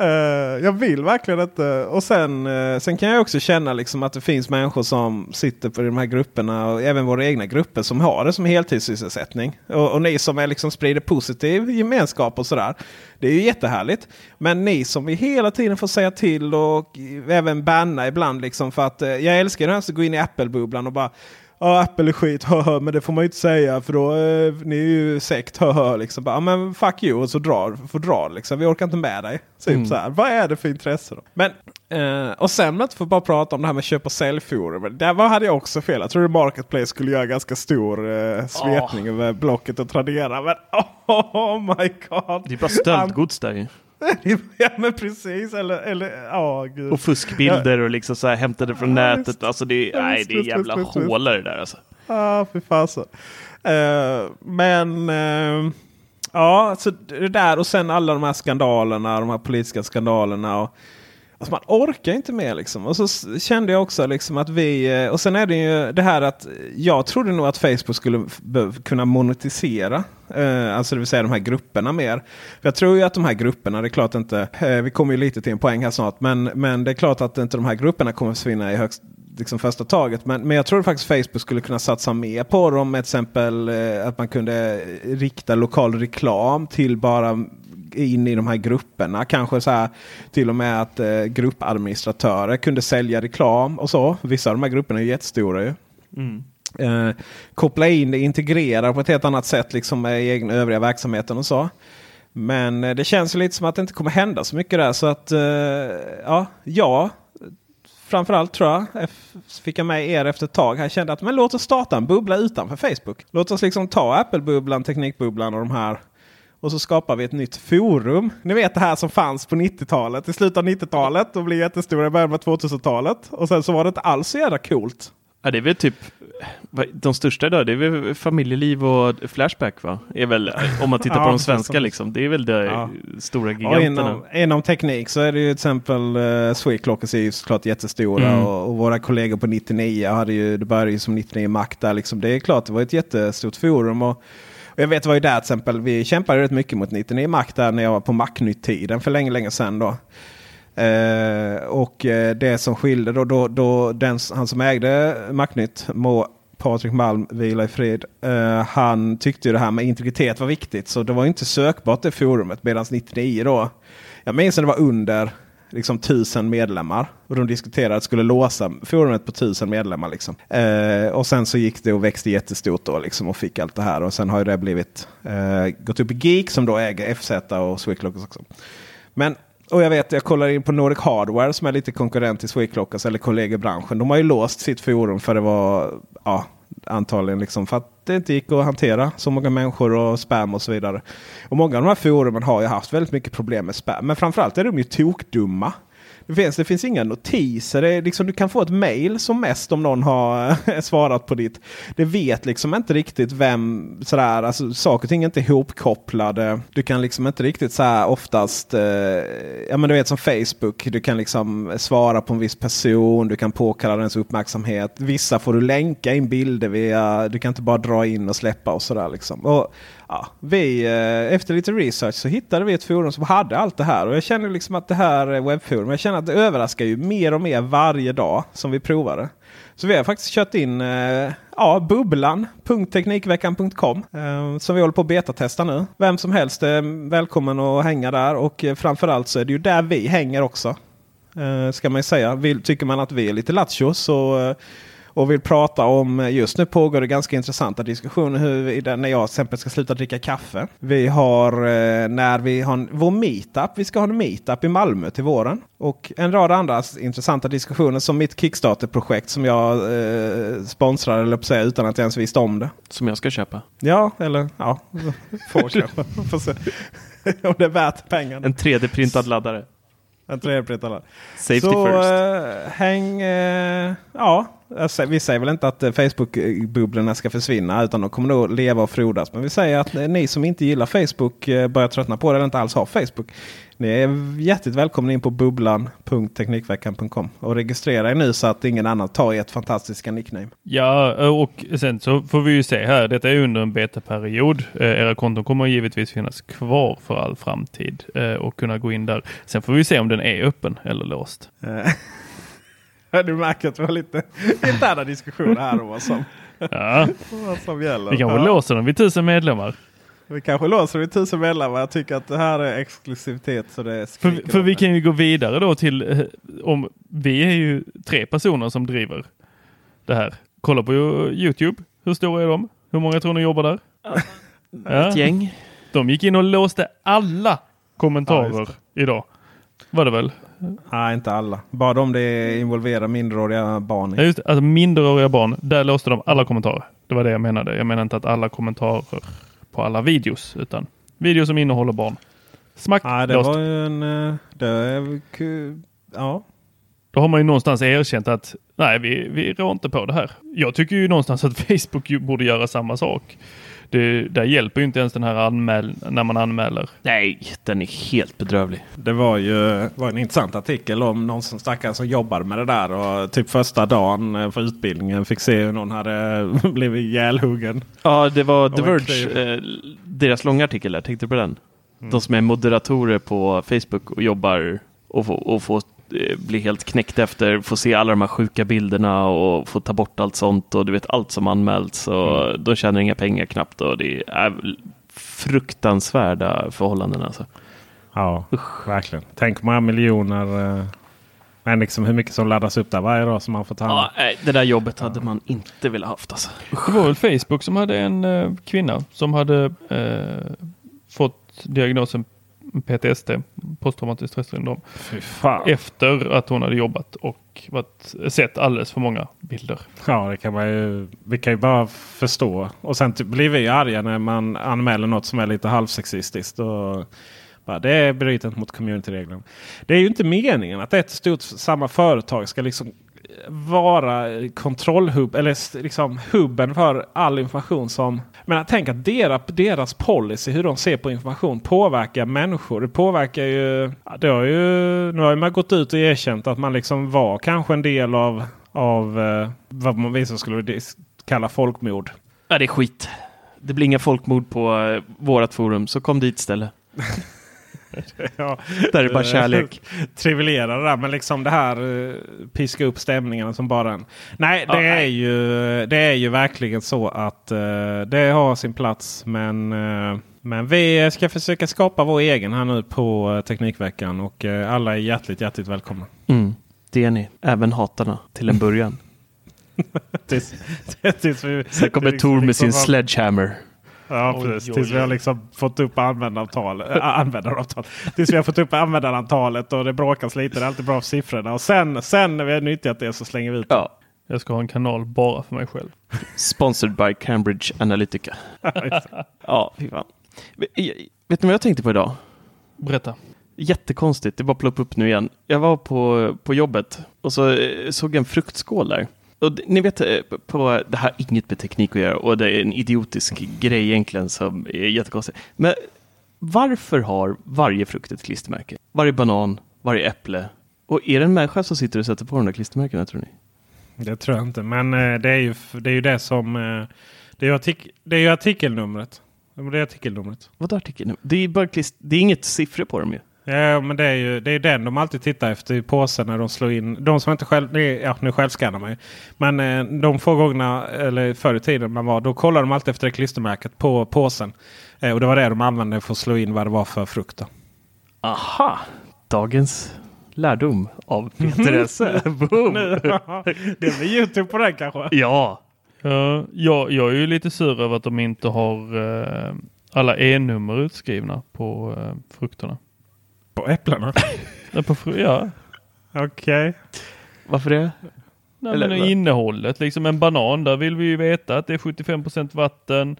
Uh, jag vill verkligen inte. Och sen, uh, sen kan jag också känna liksom att det finns människor som sitter på de här grupperna och även våra egna grupper som har det som heltidssysselsättning. Och, och ni som är liksom sprider positiv gemenskap och sådär. Det är ju jättehärligt. Men ni som vi hela tiden får säga till och även banna ibland liksom för att uh, jag älskar det här att gå in i Apple-bubblan och bara Ja, Apple är skit, haha, men det får man ju inte säga för då eh, ni är ju sekt, haha. Liksom. Bara, Ja, men fuck you och så drar, får dra liksom. Vi orkar inte med dig. Typ Mm. så här. Vad är det för intresse då? Men, eh, och sen inte får bara prata om det här med köp och säljforum. Där var, hade jag också fel. Jag trodde Marketplace skulle göra ganska stor eh, svepning över Blocket och Tradera. Men oh, my god. Det är bara stöldgods där ju. ja men precis. Eller, eller ja gud. Och fuskbilder och liksom så här hämtade från Ja, nätet. visst. Alltså det, Ja, nej, det är visst, jävla hålor det där alltså. Ja, fy fasen. Eh, men eh, ja, så det där och sen alla de här skandalerna, de här politiska skandalerna. Och, alltså man orkar inte mer liksom. Och så kände jag också liksom att vi, eh, och sen är det ju det här att jag trodde nog att Facebook skulle kunna monetisera. Eh, alltså det vill säga de här grupperna mer. För jag tror ju att de här grupperna, det är klart inte, eh, vi kommer ju lite till en poäng här snart. Men, men det är klart att inte de här grupperna kommer försvinna i högst liksom första taget. Men, men jag tror faktiskt Facebook skulle kunna satsa mer på dem. Med till exempel eh, att man kunde rikta lokal reklam till bara in i de här grupperna. Kanske så här till och med att eh, gruppadministratörer kunde sälja reklam och så. Vissa av de här grupperna är ju jättestora ju. Mm. Eh, koppla in det, integrera på ett helt annat sätt liksom med egna övriga verksamheten och så. Men eh, det känns ju lite som att det inte kommer hända så mycket där. Så att eh, ja, ja, framförallt tror jag, fick jag med er efter ett tag. Jag kände att men låt oss starta en bubbla utanför Facebook. Låt oss liksom ta Apple-bubblan, Teknikbubblan och de här. Och så skapar vi ett nytt forum. Ni vet det här som fanns på 90-talet. I slutet av 90-talet och blev jättestora i början av 2000-talet. Och sen så var det inte alls så jävla coolt. Ja, det är väl typ de största idag. Det är väl familjeliv och Flashback va? Är väl, om man tittar Ja, på de svenska liksom. Det är väl de Ja. stora giganterna. inom, inom teknik så är det ju till exempel uh, Sweclockers är ju såklart jättestora. Mm. Och, och våra kollegor på 99 hade ju, det började ju som 99 Mac där. Liksom. Det är klart, det var ett jättestort forum. Och, och jag vet, det var ju där till exempel, vi kämpade rätt mycket mot 99 Mac där när jag var på Mac-nytt-tiden för länge, länge sedan. Då. Eh, och eh, det som skilde då, då, då den, han som ägde Macknytt, må Patrik Malm vila i frid. eh, han tyckte ju det här med integritet var viktigt. Så det var inte sökbart det forumet. Medan 99 då, jag minns när det var under liksom tusen medlemmar. Och de diskuterade att skulle låsa forumet på tusen medlemmar. Liksom. Eh, och sen så gick det och växte jättestort då liksom, och fick allt det här. Och sen har ju det blivit eh, gått upp i Geek som då äger FZ och Swicklock också. Men och jag vet, jag kollar in på Nordic Hardware som är lite konkurrent till Sweclockers alltså, eller kollegor i branschen. De har ju låst sitt forum för det var, ja, Antagligen liksom för att det inte gick att hantera så många människor och spam och så vidare. Och många av de här forumen har ju haft väldigt mycket problem med spam. Men framförallt är de ju tokdumma. Det finns, det finns inga notiser. Det är liksom, du kan få ett mail som mest om någon har svarat på ditt. Det vet liksom inte riktigt vem. Sådär, alltså, saker och ting är inte ihopkopplade. Du kan liksom inte riktigt så här oftast. Eh, ja men du vet som Facebook. Du kan liksom svara på en viss person. Du kan påkalla dens uppmärksamhet. Vissa får du länka in bilder via. Du kan inte bara dra in och släppa och sådär liksom. Och, ja, vi, eh, efter lite research så hittade vi ett forum som hade allt det här. Och jag känner liksom att det här webbforum, jag känner att det överraskar ju mer och mer varje dag som vi provar det. Så vi har faktiskt kört in eh, ja, bubblan.teknikveckan.com eh, som vi håller på att betatesta nu. Vem som helst är välkommen att hänga där och framförallt så är det ju där vi hänger också. Ska man ju säga. Tycker man att vi är lite lattjo så och vill prata om, just nu pågår det ganska intressanta diskussioner hur, när jag till exempel ska sluta dricka kaffe. Vi har eh, när vi har en, vår meetup, vi ska ha en meetup i Malmö till våren. Och en rad andra intressanta diskussioner som mitt Kickstarter-projekt som jag eh, sponsrar eller på säga utan att jag ens visste om det. Som jag ska köpa? Ja, eller ja, får kanske. Får se. om det är värt pengarna. En 3D-printad laddare. En 3D-printad laddare. Safety Så first. eh, häng, eh, ja, jag vi säger väl inte att eh, Facebook-bubblorna ska försvinna utan de kommer nog leva och frodas. Men vi säger att ni som inte gillar Facebook börjar tröttna på det eller inte alls har Facebook. Ni är hjärtligt välkomna in på bubblan.teknikveckan.com och registrera er nu så att ingen annan tar ert fantastiska nickname. Ja, och sen så får vi ju se här. Detta är under en betaperiod. Eh, era konton kommer givetvis finnas kvar för all framtid eh, och kunna gå in där. Sen får vi se om den är öppen eller låst. Eh, Du märker att vi har lite interna diskussioner här om vad som, Ja, vad som gäller. vi kanske Ja. låser den vid tusen medlemmar. Vi kanske låser det tusen medlemmar. Jag tycker att det här är exklusivitet. Så det För, för vi kan ju gå vidare då till eh, om vi är ju tre personer som driver det här. Kolla på Youtube. Hur stora är de? Hur många tror ni jobbar där? Ett gäng. De gick in och låste alla Ja, kommentarer just idag. Var det väl? Nej, inte alla. Bara om det involverar minderåriga barn. Ja, just det. Alltså minderåriga barn, där låste de alla kommentarer. Det var det jag menade. Jag menar inte att alla kommentarer på alla videos, utan videos som innehåller barn. Smack, Nej, det låst. var ju en... eh, Det är, ja. Då har man ju någonstans erkänt att nej, vi, vi rår inte på det här. Jag tycker ju någonstans att Facebook borde göra samma sak. Det, där hjälper ju inte ens den här anmäl när man anmäler. Nej, den är helt bedrövlig. Det var ju var en intressant artikel om någon som stackare som jobbar med det där. Och typ första dagen eh, för utbildningen fick se hur någon hade blivit ihjälhuggen. Ja, det var The Verge, eh, deras långa artikel där, tänkte du på den? De som är moderatorer på Facebook och jobbar och får, och får bli helt knäckt efter, få se alla de här sjuka bilderna och få ta bort allt sånt och du vet allt som anmälts och de tjänar inga pengar knappt och det är fruktansvärda förhållanden alltså. Ja, verkligen. Tänk många miljoner. eh, Men liksom hur mycket som laddas upp där varje dag som man får ta hand om. Ja, nej, det där jobbet hade man inte velat haft alltså. Det var väl Facebook som hade en eh, kvinna som hade eh, fått diagnosen PTSD, posttraumatiskt stressyndrom, efter att hon hade jobbat och varit, sett alldeles för många bilder. Ja, det kan man ju. Vi kan ju bara förstå. Och sen typ blir vi arga när man anmäler något som är lite halvsexistiskt. Och bara, det är brytet mot communityreglerna. Det är ju inte meningen att ett stort samma företag ska liksom vara kontrollhubb eller liksom hubben för all information som. Men tänk att deras, deras policy, hur de ser på information påverkar människor. Det påverkar ju. Det har ju nu har man gått ut och erkänt att man liksom var kanske en del av av eh, vad man vissa skulle kalla folkmord. Ja, det är skit. Det blir inga folkmord på eh, vårat forum, så kom dit istället. ja, Där är det bara kärlek. Trivialera det där, men liksom det här uh, piska upp stämningarna som bara en. Nej, det, Ja, är, nej. ju, det är ju verkligen så att eh, det har sin plats. Men, eh, men vi ska försöka skapa vår egen här nu på eh, Teknikveckan. Och eh, alla är hjärtligt, hjärtligt välkomna. Mm. Det är ni. Även hatarna till en början. tills, tills vi, Sen kommer Tor med liksom sin sledgehammer. Ja, Oj, precis. oj, Tills vi har liksom fått upp användaravtal, äh, användaravtal. Tills vi har fått upp användarantalet och det bråkas lite. Det är alltid bra för siffrorna. Och sen, sen när vi har nyttjat det så slänger vi ut det. Ja. Jag ska ha en kanal bara för mig själv. Sponsored by Cambridge Analytica. ja, fy fan. Vet ni vad jag tänkte på idag? Berätta. Jättekonstigt, det bara ploppade upp nu igen. Jag var på, på jobbet och så eh, såg jag en fruktskål där. Och ni vet, eh, på, det här har inget med teknik att göra och det är en idiotisk grej egentligen som är jättekonstig. Men varför har varje frukt ett klistermärke? Varje banan, varje äpple. Och är det en människa som sitter och sätter på de där klistermärkena tror ni? Det tror jag inte, men eh, det är ju det, är ju det som... eh, Det är ju, artik det är ju artikelnumret. Det är artikelnumret. Vadå artikelnummer? Det är, bara klist- det är inget siffror på dem ju. Ja, men det är ju det är den de alltid tittar efter i påsen när de slår in. De som inte själv, ja nu självskannar man ju. Men eh, de få gångerna, eller förr i tiden man var, då kollar de alltid efter det klistermärket på påsen. Eh, och det var det de använde för att slå in vad det var för frukt. Då. Aha! Dagens lärdom av Peter Esse. Boom! det blir Youtube på den kanske. Ja! Ja, jag, är ju lite sur över att de inte har eh, alla E-nummer utskrivna på eh, frukterna. På äpplena? ja, på fru ja. Okej. Varför det? Nej, Eller men innehållet, liksom en banan, där vill vi ju veta att det är 75% vatten.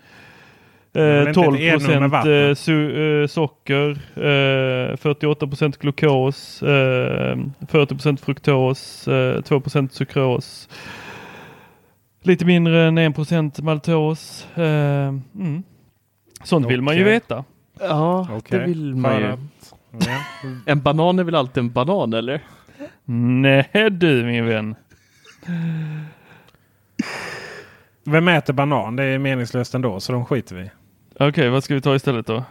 Eh, inte 12 ett enum med vatten? eh, su- eh, socker, eh, 48% glukos, eh, 40 fruktos, eh, 2% sukros, lite mindre än 1 maltos. Eh, mm. Sånt vill man ju Okej. veta. Ja, Okej. det vill man ju. En banan är väl alltid en banan eller? Nej du min vän. Vem äter banan? Det är meningslöst ändå så de skiter vi. Okej, vad ska vi ta istället då?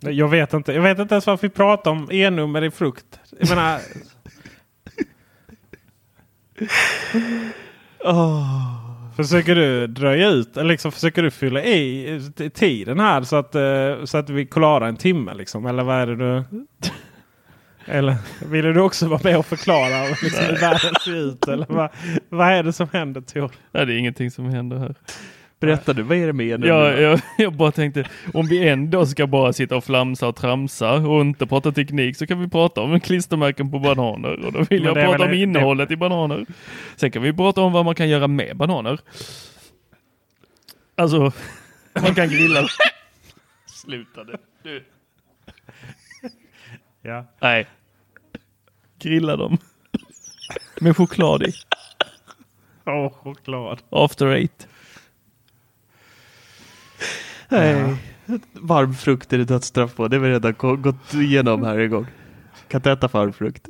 Jag vet inte. Jag vet inte ens varför vi pratar om E-nummer i frukt. Jag menar, Försöker du dröja ut, eller liksom försöker du fylla i tiden här så att, eh, så att vi klarar en timme? Liksom? Eller vad är det du... Eller ville du också vara med och förklara liksom, hur världen ser ut? Eller vad, vad är det som händer Tor? Nej, det är ingenting som händer här. Berätta du, vad är det med nu? Ja, jag, jag bara tänkte, om vi ändå ska bara sitta och flamsa och tramsa och inte prata teknik så kan vi prata om klistermärken på bananer. Och då vill jag det prata om det- innehållet i bananer. Sen kan vi prata om vad man kan göra med bananer. Alltså, man kan grilla dem. Sluta det. Du. Ja. Nej. Grilla dem. Med choklad i. Åh, choklad. After eight. Nej. Varm frukt är det dödsstraff på. Det har vi redan gått igenom här en gång. Kan inte äta varm frukt.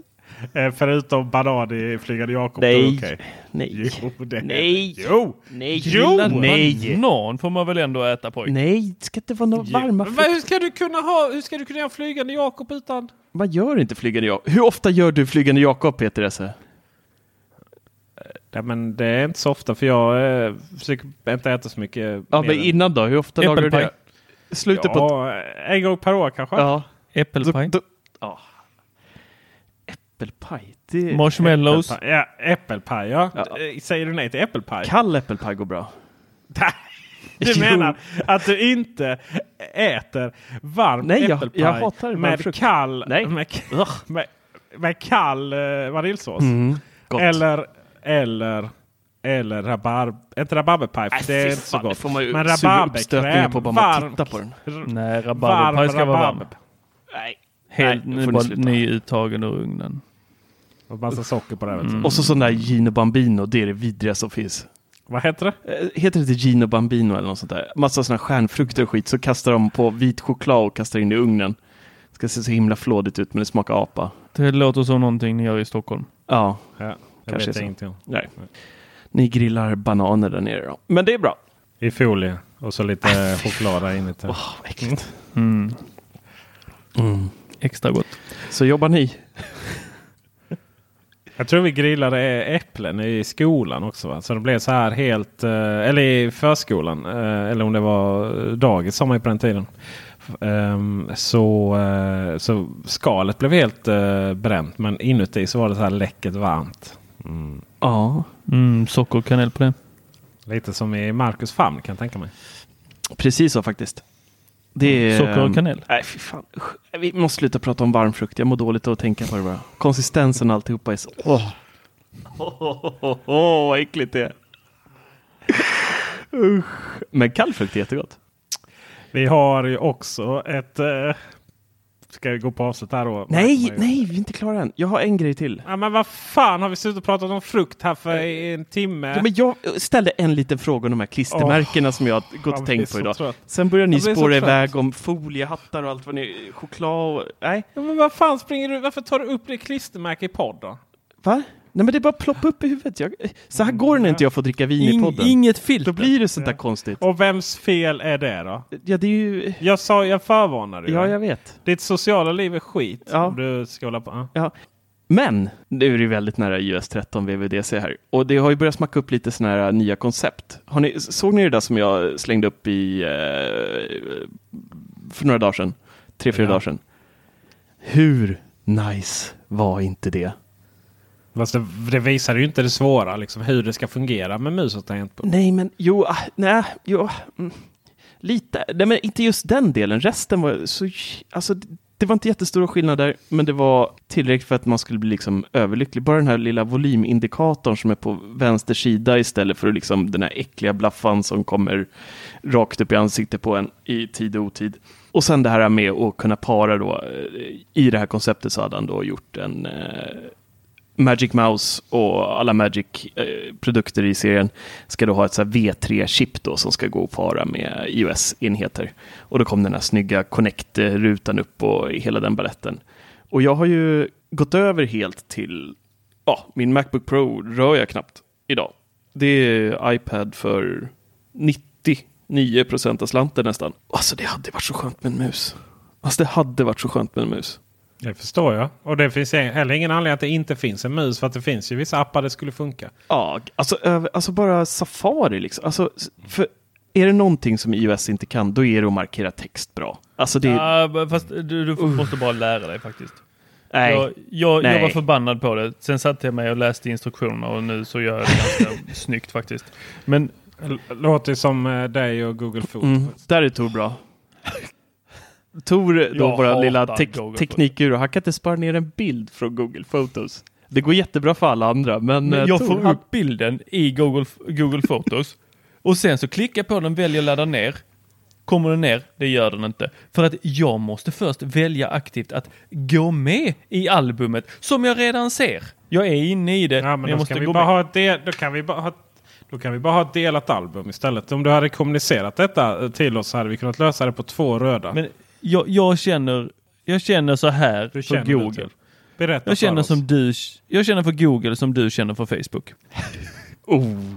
Eh, förutom banan i Flygande Jakob. Nej. okej. Nej. Jo, det Nej. Jo! Nej. Jo! Nej. banan får man väl ändå äta pojk? Nej, det ska inte vara några varma Men frukter. hur ska du kunna ha, hur ska du kunna göra Flygande Jakob utan? Man gör inte Flygande Jakob. Hur ofta gör du Flygande Jakob, Peter Esse? Ja, men det är inte så ofta för jag eh, försöker inte äta så mycket. Ja, men innan då? Hur ofta lagar du det? Slutet på... ja, en gång per år kanske. Ja. Äppelpaj. Då- då- ja. Äppelpaj. Det... Marshmallows. Äppelpaj, ja, äppelpaj ja. Ja. Eh, Säger du nej till äppelpaj? Kall äppelpaj går bra. Du Jo. menar att du inte äter varm Nej, jag- äppelpaj jag hatar varm med frukt. kall, Nej. Med, med, med kall eh, vaniljsås? Mm, gott. Eller, eller, eller rabarb, inte rabarberpaj, Nej, det är inte så gott. får man ju Men rabarberkräm, på bara man varm, tittar på den. Nej, rabarberpaj ska vara varm. Nej. Helt Nej, bara nyuttagen ur ugnen. Och massa socker på det. Mm. Och så sån där Gino Bambino, det är det vidriga som finns. Vad heter det? Eh, Heter det inte Gino Bambino eller något sånt där? Massa såna stjärnfrukter och skit, så kastar de på vit choklad och kastar in i ugnen. Det ska se så himla flådigt ut men det smakar apa. Det låter som någonting ni gör i Stockholm. Ja, Ja, Kanske vet jag ingenting om. nej. Ni grillar bananer där nere då. Men det är bra. I folie och så lite choklad där inuti. Vad äckligt. Mm. Mm. Extra gott. Så jobbar ni? Jag tror vi grillade äpplen i skolan också. Va? Så det blev så här helt, eh, eller i förskolan, eh, eller om det var dagis sa man ju på den tiden. Ehm, så, eh, så skalet blev helt bränt men inuti så var det så här läckert varmt. Mm. Ja, Mm, socker och kanel på det. Lite som i Marcus famn kan jag tänka mig. precis så faktiskt. Det är, Socker och kanel. Nej, fy fan. Vi måste sluta prata om varm frukt. Jag mår dåligt av att tänka på det bara. Konsistensen och alltihopa är så... Åh. Åh, oh, oh, vad äckligt det är. Usch. Men kall frukt är jättegott. Vi har ju också ett... Eh, ska vi gå på avslut här då? Nej, nej, vi är inte klara än. Jag har en grej till. Ja, men vad fan har vi suttit och pratat om frukt här för en timme? Ja, men jag ställde en liten fråga om de här klistermärkena oh, som jag har gått och tänkt på idag. Trött. Sen börjar ni spåra iväg om foliehattar och allt vad ni... Choklad och... Nej. Ja, men vad fan springer du... Varför tar du upp det klistermärke i podd då? Va? Nej men det bara ploppa upp i huvudet. Jag, så här går det när inte jag får dricka vin In, i podden. Inget filter. Då blir det sånt där konstigt. Och vems fel är det då? Ja det är ju... Jag sa, jag förvarnade Ja jag vet. Ditt sociala liv är skit. Ja. Om du ska hålla på. Ja. ja. Men nu är det väldigt nära US 13 VVDC här. Och det har ju börjat smacka upp lite sådana här nya koncept. Har ni, såg ni det där som jag slängde upp i eh, för några dagar sedan? Tre, fyra ja. dagar sedan. Hur nice var inte det? Fast det, det visar ju inte det svåra, liksom, hur det ska fungera med mus och tangentbord. Nej, men jo, ah, nej, jo. Ah, mm, lite, nej, men inte just den delen. Resten var så, alltså, det var inte jättestora skillnader, men det var tillräckligt för att man skulle bli liksom överlycklig. Bara den här lilla volymindikatorn som är på vänster sida istället för liksom den här äckliga blaffan som kommer rakt upp i ansiktet på en i tid och otid. Och sen det här med att kunna para då. Eh, I det här konceptet så hade han då gjort en eh, Magic Mouse och alla Magic-produkter eh, i serien ska då ha ett V3-chip då som ska gå och para med iOS-enheter. Och då kom den här snygga Connect-rutan upp och hela den baletten. Och jag har ju gått över helt till, ja, min Macbook Pro rör jag knappt idag. Det är iPad för 99 procent av slanten nästan. Alltså det hade varit så skönt med en mus. Alltså det hade varit så skönt med en mus. Det förstår jag. Och det finns heller ingen anledning att det inte finns en mus. För att det finns ju vissa appar det skulle funka. Ja, alltså, alltså bara Safari liksom. Alltså, för är det någonting som iOS inte kan, då är det att markera text bra. Alltså det... Ja, fast du, du måste bara lära dig faktiskt. Nej. Jag, jag, Nej. jag var förbannad på det. Sen satte jag mig och läste instruktionerna och nu så gör jag det ganska snyggt faktiskt. Men Låter som eh, dig och Google Food. Mm, där är Tor bra. Tor, då vår lilla te teknikguru, han kan inte spara ner en bild från Google Photos. Det går jättebra för alla andra, men... men eh, jag Tor, får upp bilden i Google, Google Photos och sen så klickar jag på den, väljer ladda ner. Kommer den ner? Det gör den inte. För att jag måste först välja aktivt att gå med i albumet som jag redan ser. Jag är inne i det. Ja, men, jag måste gå bara ha det, då kan vi bara ha då kan vi bara ha ett delat album istället. Om du hade kommunicerat detta till oss så hade vi kunnat lösa det på två röda. Men jag, jag, känner, jag känner så här Hur för Google. Berätta jag känner som du, jag känner för Google som du känner för Facebook. oh.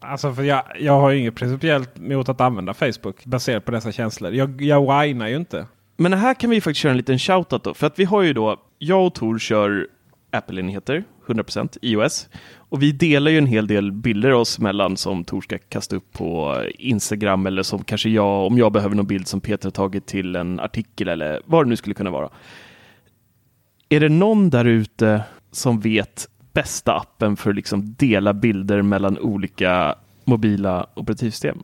Alltså för jag, jag har inget principiellt mot att använda Facebook baserat på dessa känslor. Jag, jag whinar ju inte. Men här kan vi faktiskt köra en liten shoutout då. För att vi har ju då, jag och Tor kör Apple-enheter, 100% iOS. Och vi delar ju en hel del bilder oss emellan som Tor ska kasta upp på Instagram eller som kanske jag, om jag behöver någon bild som Peter tagit till en artikel eller vad det nu skulle kunna vara. Är det någon där ute som vet bästa appen för att liksom dela bilder mellan olika mobila operativsystem?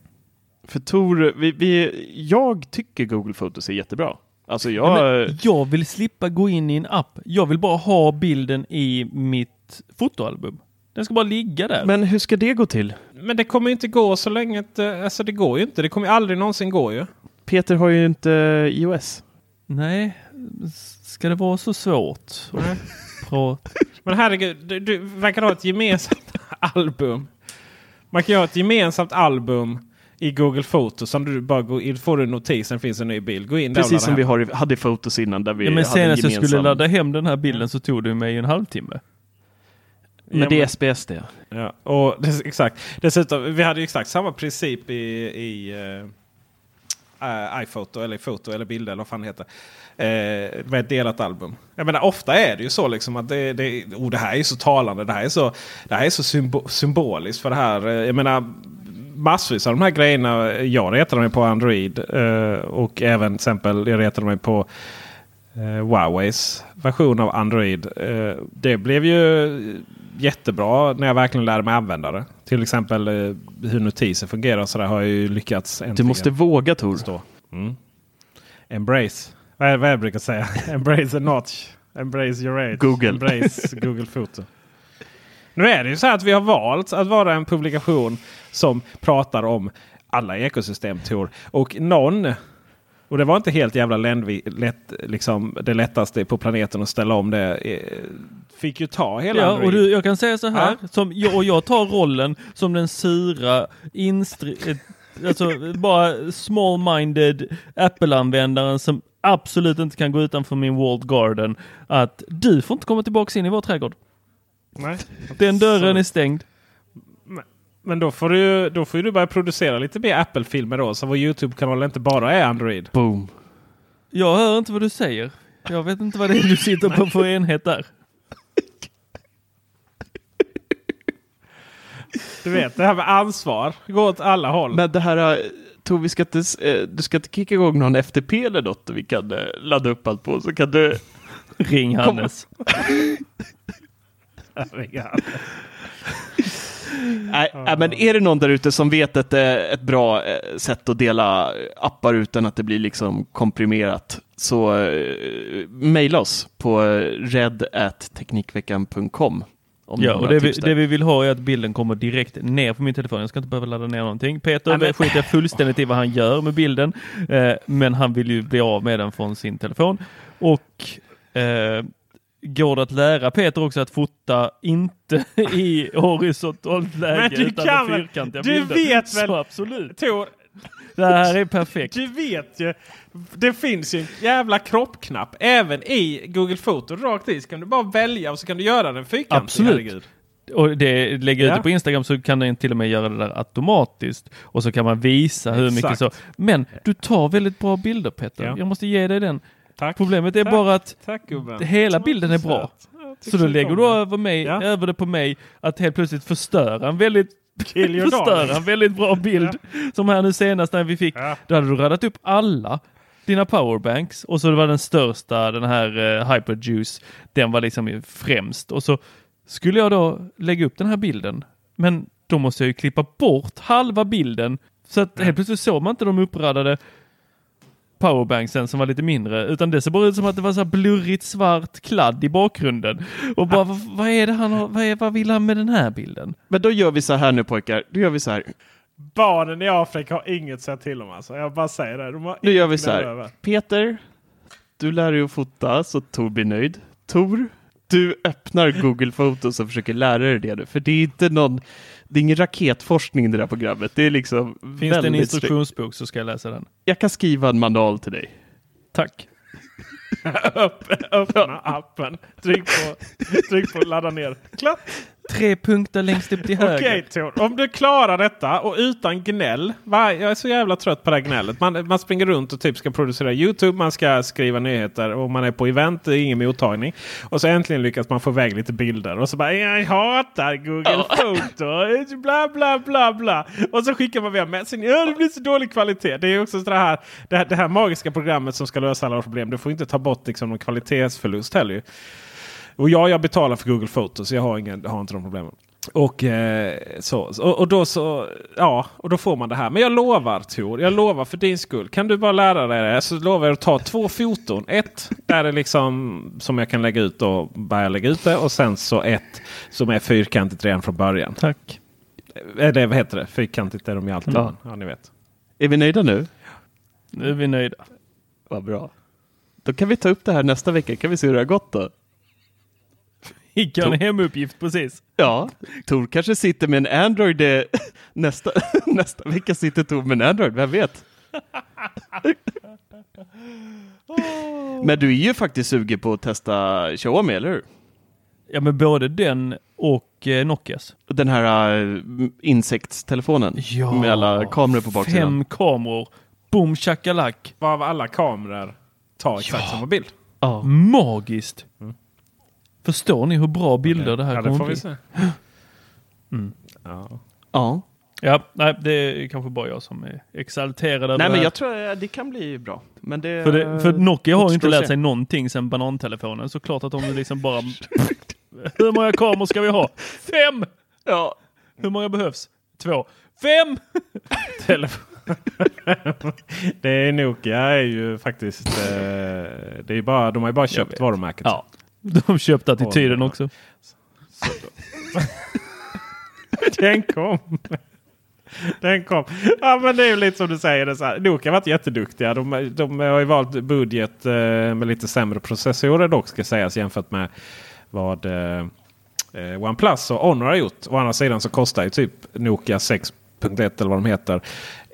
För Tor, vi, vi, jag tycker Google Photos är jättebra. Alltså jag... jag vill slippa gå in i en app. Jag vill bara ha bilden i mitt fotoalbum. Den ska bara ligga där. Men hur ska det gå till? Men det kommer inte gå så länge. Att, alltså det går ju inte. Det kommer aldrig någonsin gå ju. Peter har ju inte iOS. Nej, ska det vara så svårt? Men herregud, du, du verkar ha ett gemensamt album. Man kan ju ha ett gemensamt album i Google Fotos. Som du bara går in, får du notisen, finns en ny bild. Gå in Precis som vi har, hade i Fotos innan. Där vi ja, men senast jag skulle ladda hem den här bilden så tog det mig en halvtimme. Men ja, det. Ja, och det, exakt. Dessutom, vi hade ju exakt samma princip i, i uh, iPhoto eller Foto eller bilder eller vad fan det heter. Uh, med ett delat album. Jag menar ofta är det ju så liksom att det, det, oh, det här är så talande. Det här är så, det här är så symbo symboliskt för det här. Jag menar massvis av de här grejerna. Jag retade mig på Android uh, och även till exempel jag retade mig på Huaweis version av Android. Det blev ju jättebra när jag verkligen lärde mig använda det. Till exempel eh, hur notiser fungerar och sådär har jag ju lyckats. Äntligen. Du måste våga Tor. Mm. Embrace. Vad är det jag brukar säga? Embrace a notch. Embrace your age. Google. Embrace Google Foto. Nu är det ju så här att vi har valt att vara en publikation som pratar om alla ekosystem Tor. Och någon, och det var inte helt jävla ländvi, lätt, liksom, det lättaste på planeten att ställa om det. eh, Fick ju ta hela Ja, Android. och du, jag kan säga så här, som, jag, och jag tar rollen som den sura, instri, alltså bara small-minded Apple-användaren som absolut inte kan gå utanför min walled garden. Att du får inte komma tillbaka in i vår trädgård. Nej. Den dörren Så- är stängd. Men då får, du, då får du börja producera lite mer Apple-filmer då. Så vår YouTube-kanal inte bara är Android. Boom. Jag hör inte vad du säger. Jag vet inte vad det är du sitter på för enhet där. Du vet, det här med ansvar. Gå åt alla håll. Men det här, eh, Tor, vi ska inte, eh, du ska inte kicka igång någon FTP eller något vi kan eh, ladda upp allt på. Så kan du... Ring Hannes. Nej, nej, men är det någon där ute som vet ett, eh, ett bra eh, sätt att dela appar utan att det blir liksom komprimerat så eh, mejla oss på eh, red.teknikveckan.com. om ni Ja, och det vi, det vi vill ha är att bilden kommer direkt ner på min telefon. Jag ska inte behöva ladda ner någonting. Peter Nej, men- skiter fullständigt i vad han gör med bilden. Eh, men han vill ju bli av med den från sin telefon. Och eh, går det att lära Peter också att fota inte i horisontellt läge Men du utan kan med fyrkantiga du bilder. vet väl- Så absolut. Tor, Det här är perfekt. Du vet ju. Det finns ju en jävla kroppknapp även i Google Foto. Rakt i så kan du bara välja och så kan du göra den fyrkantig. Absolut. Herregud. Och det, lägger ut Ja. det på Instagram så kan den till och med göra det där automatiskt. Och så kan man visa hur mycket Exakt. så. Men du tar väldigt bra bilder Peter. Ja. Jag måste ge dig den. Tack. Problemet är Tack. bara att Tack hela bilden är bra. Ja, Så då lägger du över, mig, Ja. över det på mig att helt plötsligt förstöra en väldigt förstöra en väldigt bra bild. Som här nu senast när vi fick, Ja. då hade du radat upp alla dina powerbanks och så var den största, den här uh, Hyperjuice, den var liksom främst. Och så skulle jag då lägga upp den här bilden, men då måste jag ju klippa bort halva bilden. Så att helt plötsligt såg man inte de uppradade powerbanksen som var lite mindre, utan det ser bara ut som att det var så här blurrigt svart kladd i bakgrunden. Och bara, vad, vad är det han har, vad, är, vad vill han med den här bilden? Men då gör vi så här nu pojkar. Då gör vi så här. Barnen i Afrika har inget att säga till om alltså. Jag bara säger det. De har Nu gör vi så här. öva. Peter, du lär dig att fota så Tor blir nöjd. Tor, du öppnar Google Photos och försöker lära dig det nu. För det är inte någon, det är ingen raketforskning det där programmet. Det är liksom Finns det en instruktionsbok så ska jag läsa den. Jag kan skriva en manual till dig. Tack. Öppna appen. Tryck på, tryck på ladda ner. Klart. Tre punkter längst upp till höger. Okej Tor, om du klarar detta och utan gnäll. Va? Jag är så jävla trött på det här gnället. Man, man springer runt och typ ska producera YouTube, man ska skriva nyheter och man är på event, det är ingen mottagning. Och så äntligen lyckas man få iväg lite bilder och så bara jag hatar Google Photo. Bla bla bla bla. Och så skickar man via Messenger. Ja, det blir så dålig kvalitet. Det är också så det här, det här, det här magiska programmet som ska lösa alla problem. Du får inte ta bort liksom någon kvalitetsförlust heller. Och ja, jag betalar för Google Photos så jag har, ingen, har inte de problemen. Och, eh, så, och, och, då så, ja, och då får man det här. Men jag lovar Tor, jag lovar för din skull. Kan du bara lära dig det så lovar jag att ta två foton. Ett där det liksom som jag kan lägga ut och börja lägga ut det. Och sen så ett som är fyrkantigt redan från början. Tack. Eller vad heter det? Fyrkantigt är de ju alltid. Ja. Ja, ni vet. Är vi nöjda nu? Nu är vi nöjda. Vad bra. Då kan vi ta upp det här nästa vecka. Kan vi se hur det har gått då? Fick jag en hemuppgift precis. Ja, Tor kanske sitter med en Android eh, nästa, nästa vecka sitter Tor med en Android, vem vet? Men du är ju faktiskt sugen på att testa Xiaomi, eller hur? Ja men både den och eh, Nokias. Den här uh, insektstelefonen Ja. med alla kameror på baksidan. Fem kameror. Boom shakalak. Varav alla kameror tar exakt samma bild. Ja. Magiskt. Förstår ni hur bra bilder det här Ja, det kommer får vi bli? se. Mm. Ja. ja. Ja, nej, det är kanske bara jag som är exalterad Nej, det men här. jag tror att det kan bli bra. Men det, För, det, för Nokia har ju inte lärt se. sig någonting sedan banantelefonen. Så klart att de liksom bara... Hur många kameror ska vi ha? Fem! Ja. Hur många behövs? Två. Fem! Telefon. det är Nokia är ju faktiskt. Eh, det är ju bara, de har ju bara köpt varumärket. Ja, de köpte attityden också. Den kom. Den kom. Ja men det är ju lite som du säger. Det så här. Nokia har varit jätteduktiga. De, de har ju valt budget eh, med lite sämre processorer dock ska sägas jämfört med vad eh, eh, OnePlus och Honor har gjort. Å andra sidan så kostar ju typ Nokia 6.1 eller vad de heter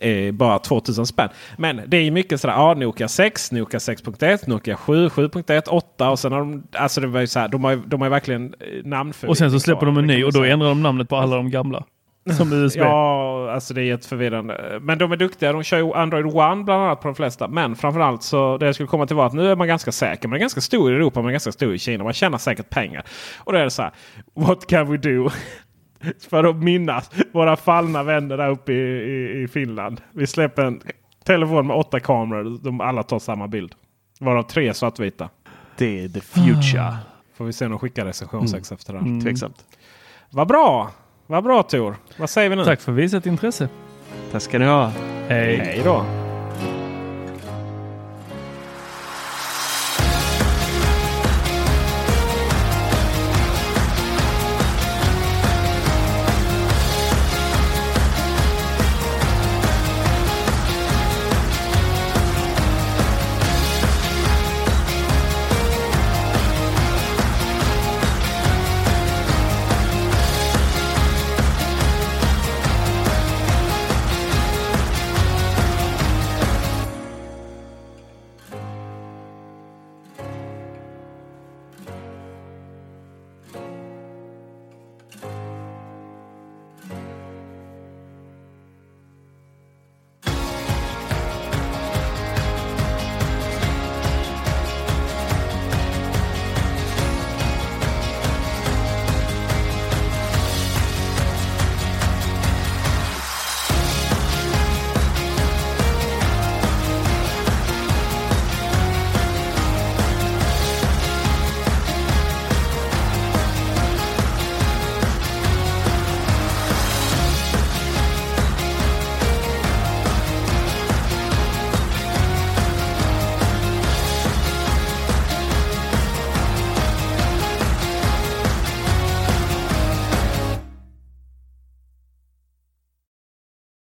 eh, bara 2000 spänn. Men det är mycket sådär. Ja, Nokia 6, Nokia 6.1, Nokia 7, 7.1, 8 och sen har de, alltså det var ju så här, de har, de har verkligen namnförvirring. Och sen så släpper de en ny och då ändrar de namnet på alla de gamla. Som USB. Ja, alltså det är jätteförvirrande. Men de är duktiga. De kör ju Android One bland annat på de flesta. Men framförallt så det jag skulle komma till var att nu är man ganska säker. Man är ganska stor i Europa, man är ganska stor i Kina. Man tjänar säkert pengar. Och då är det så här. What can we do? För att minnas våra fallna vänner där uppe i, i, i Finland. Vi släpper en telefon med åtta kameror. De alla tar samma bild. Varav tre svartvita. Det är the future. Ah. Får vi se om de skickar recensionsex efter det. Mm. Tveksamt. Vad bra! Vad bra Tor! Vad säger vi nu? Tack för visat intresse. Tack ska ni ha. Hej. Hej då!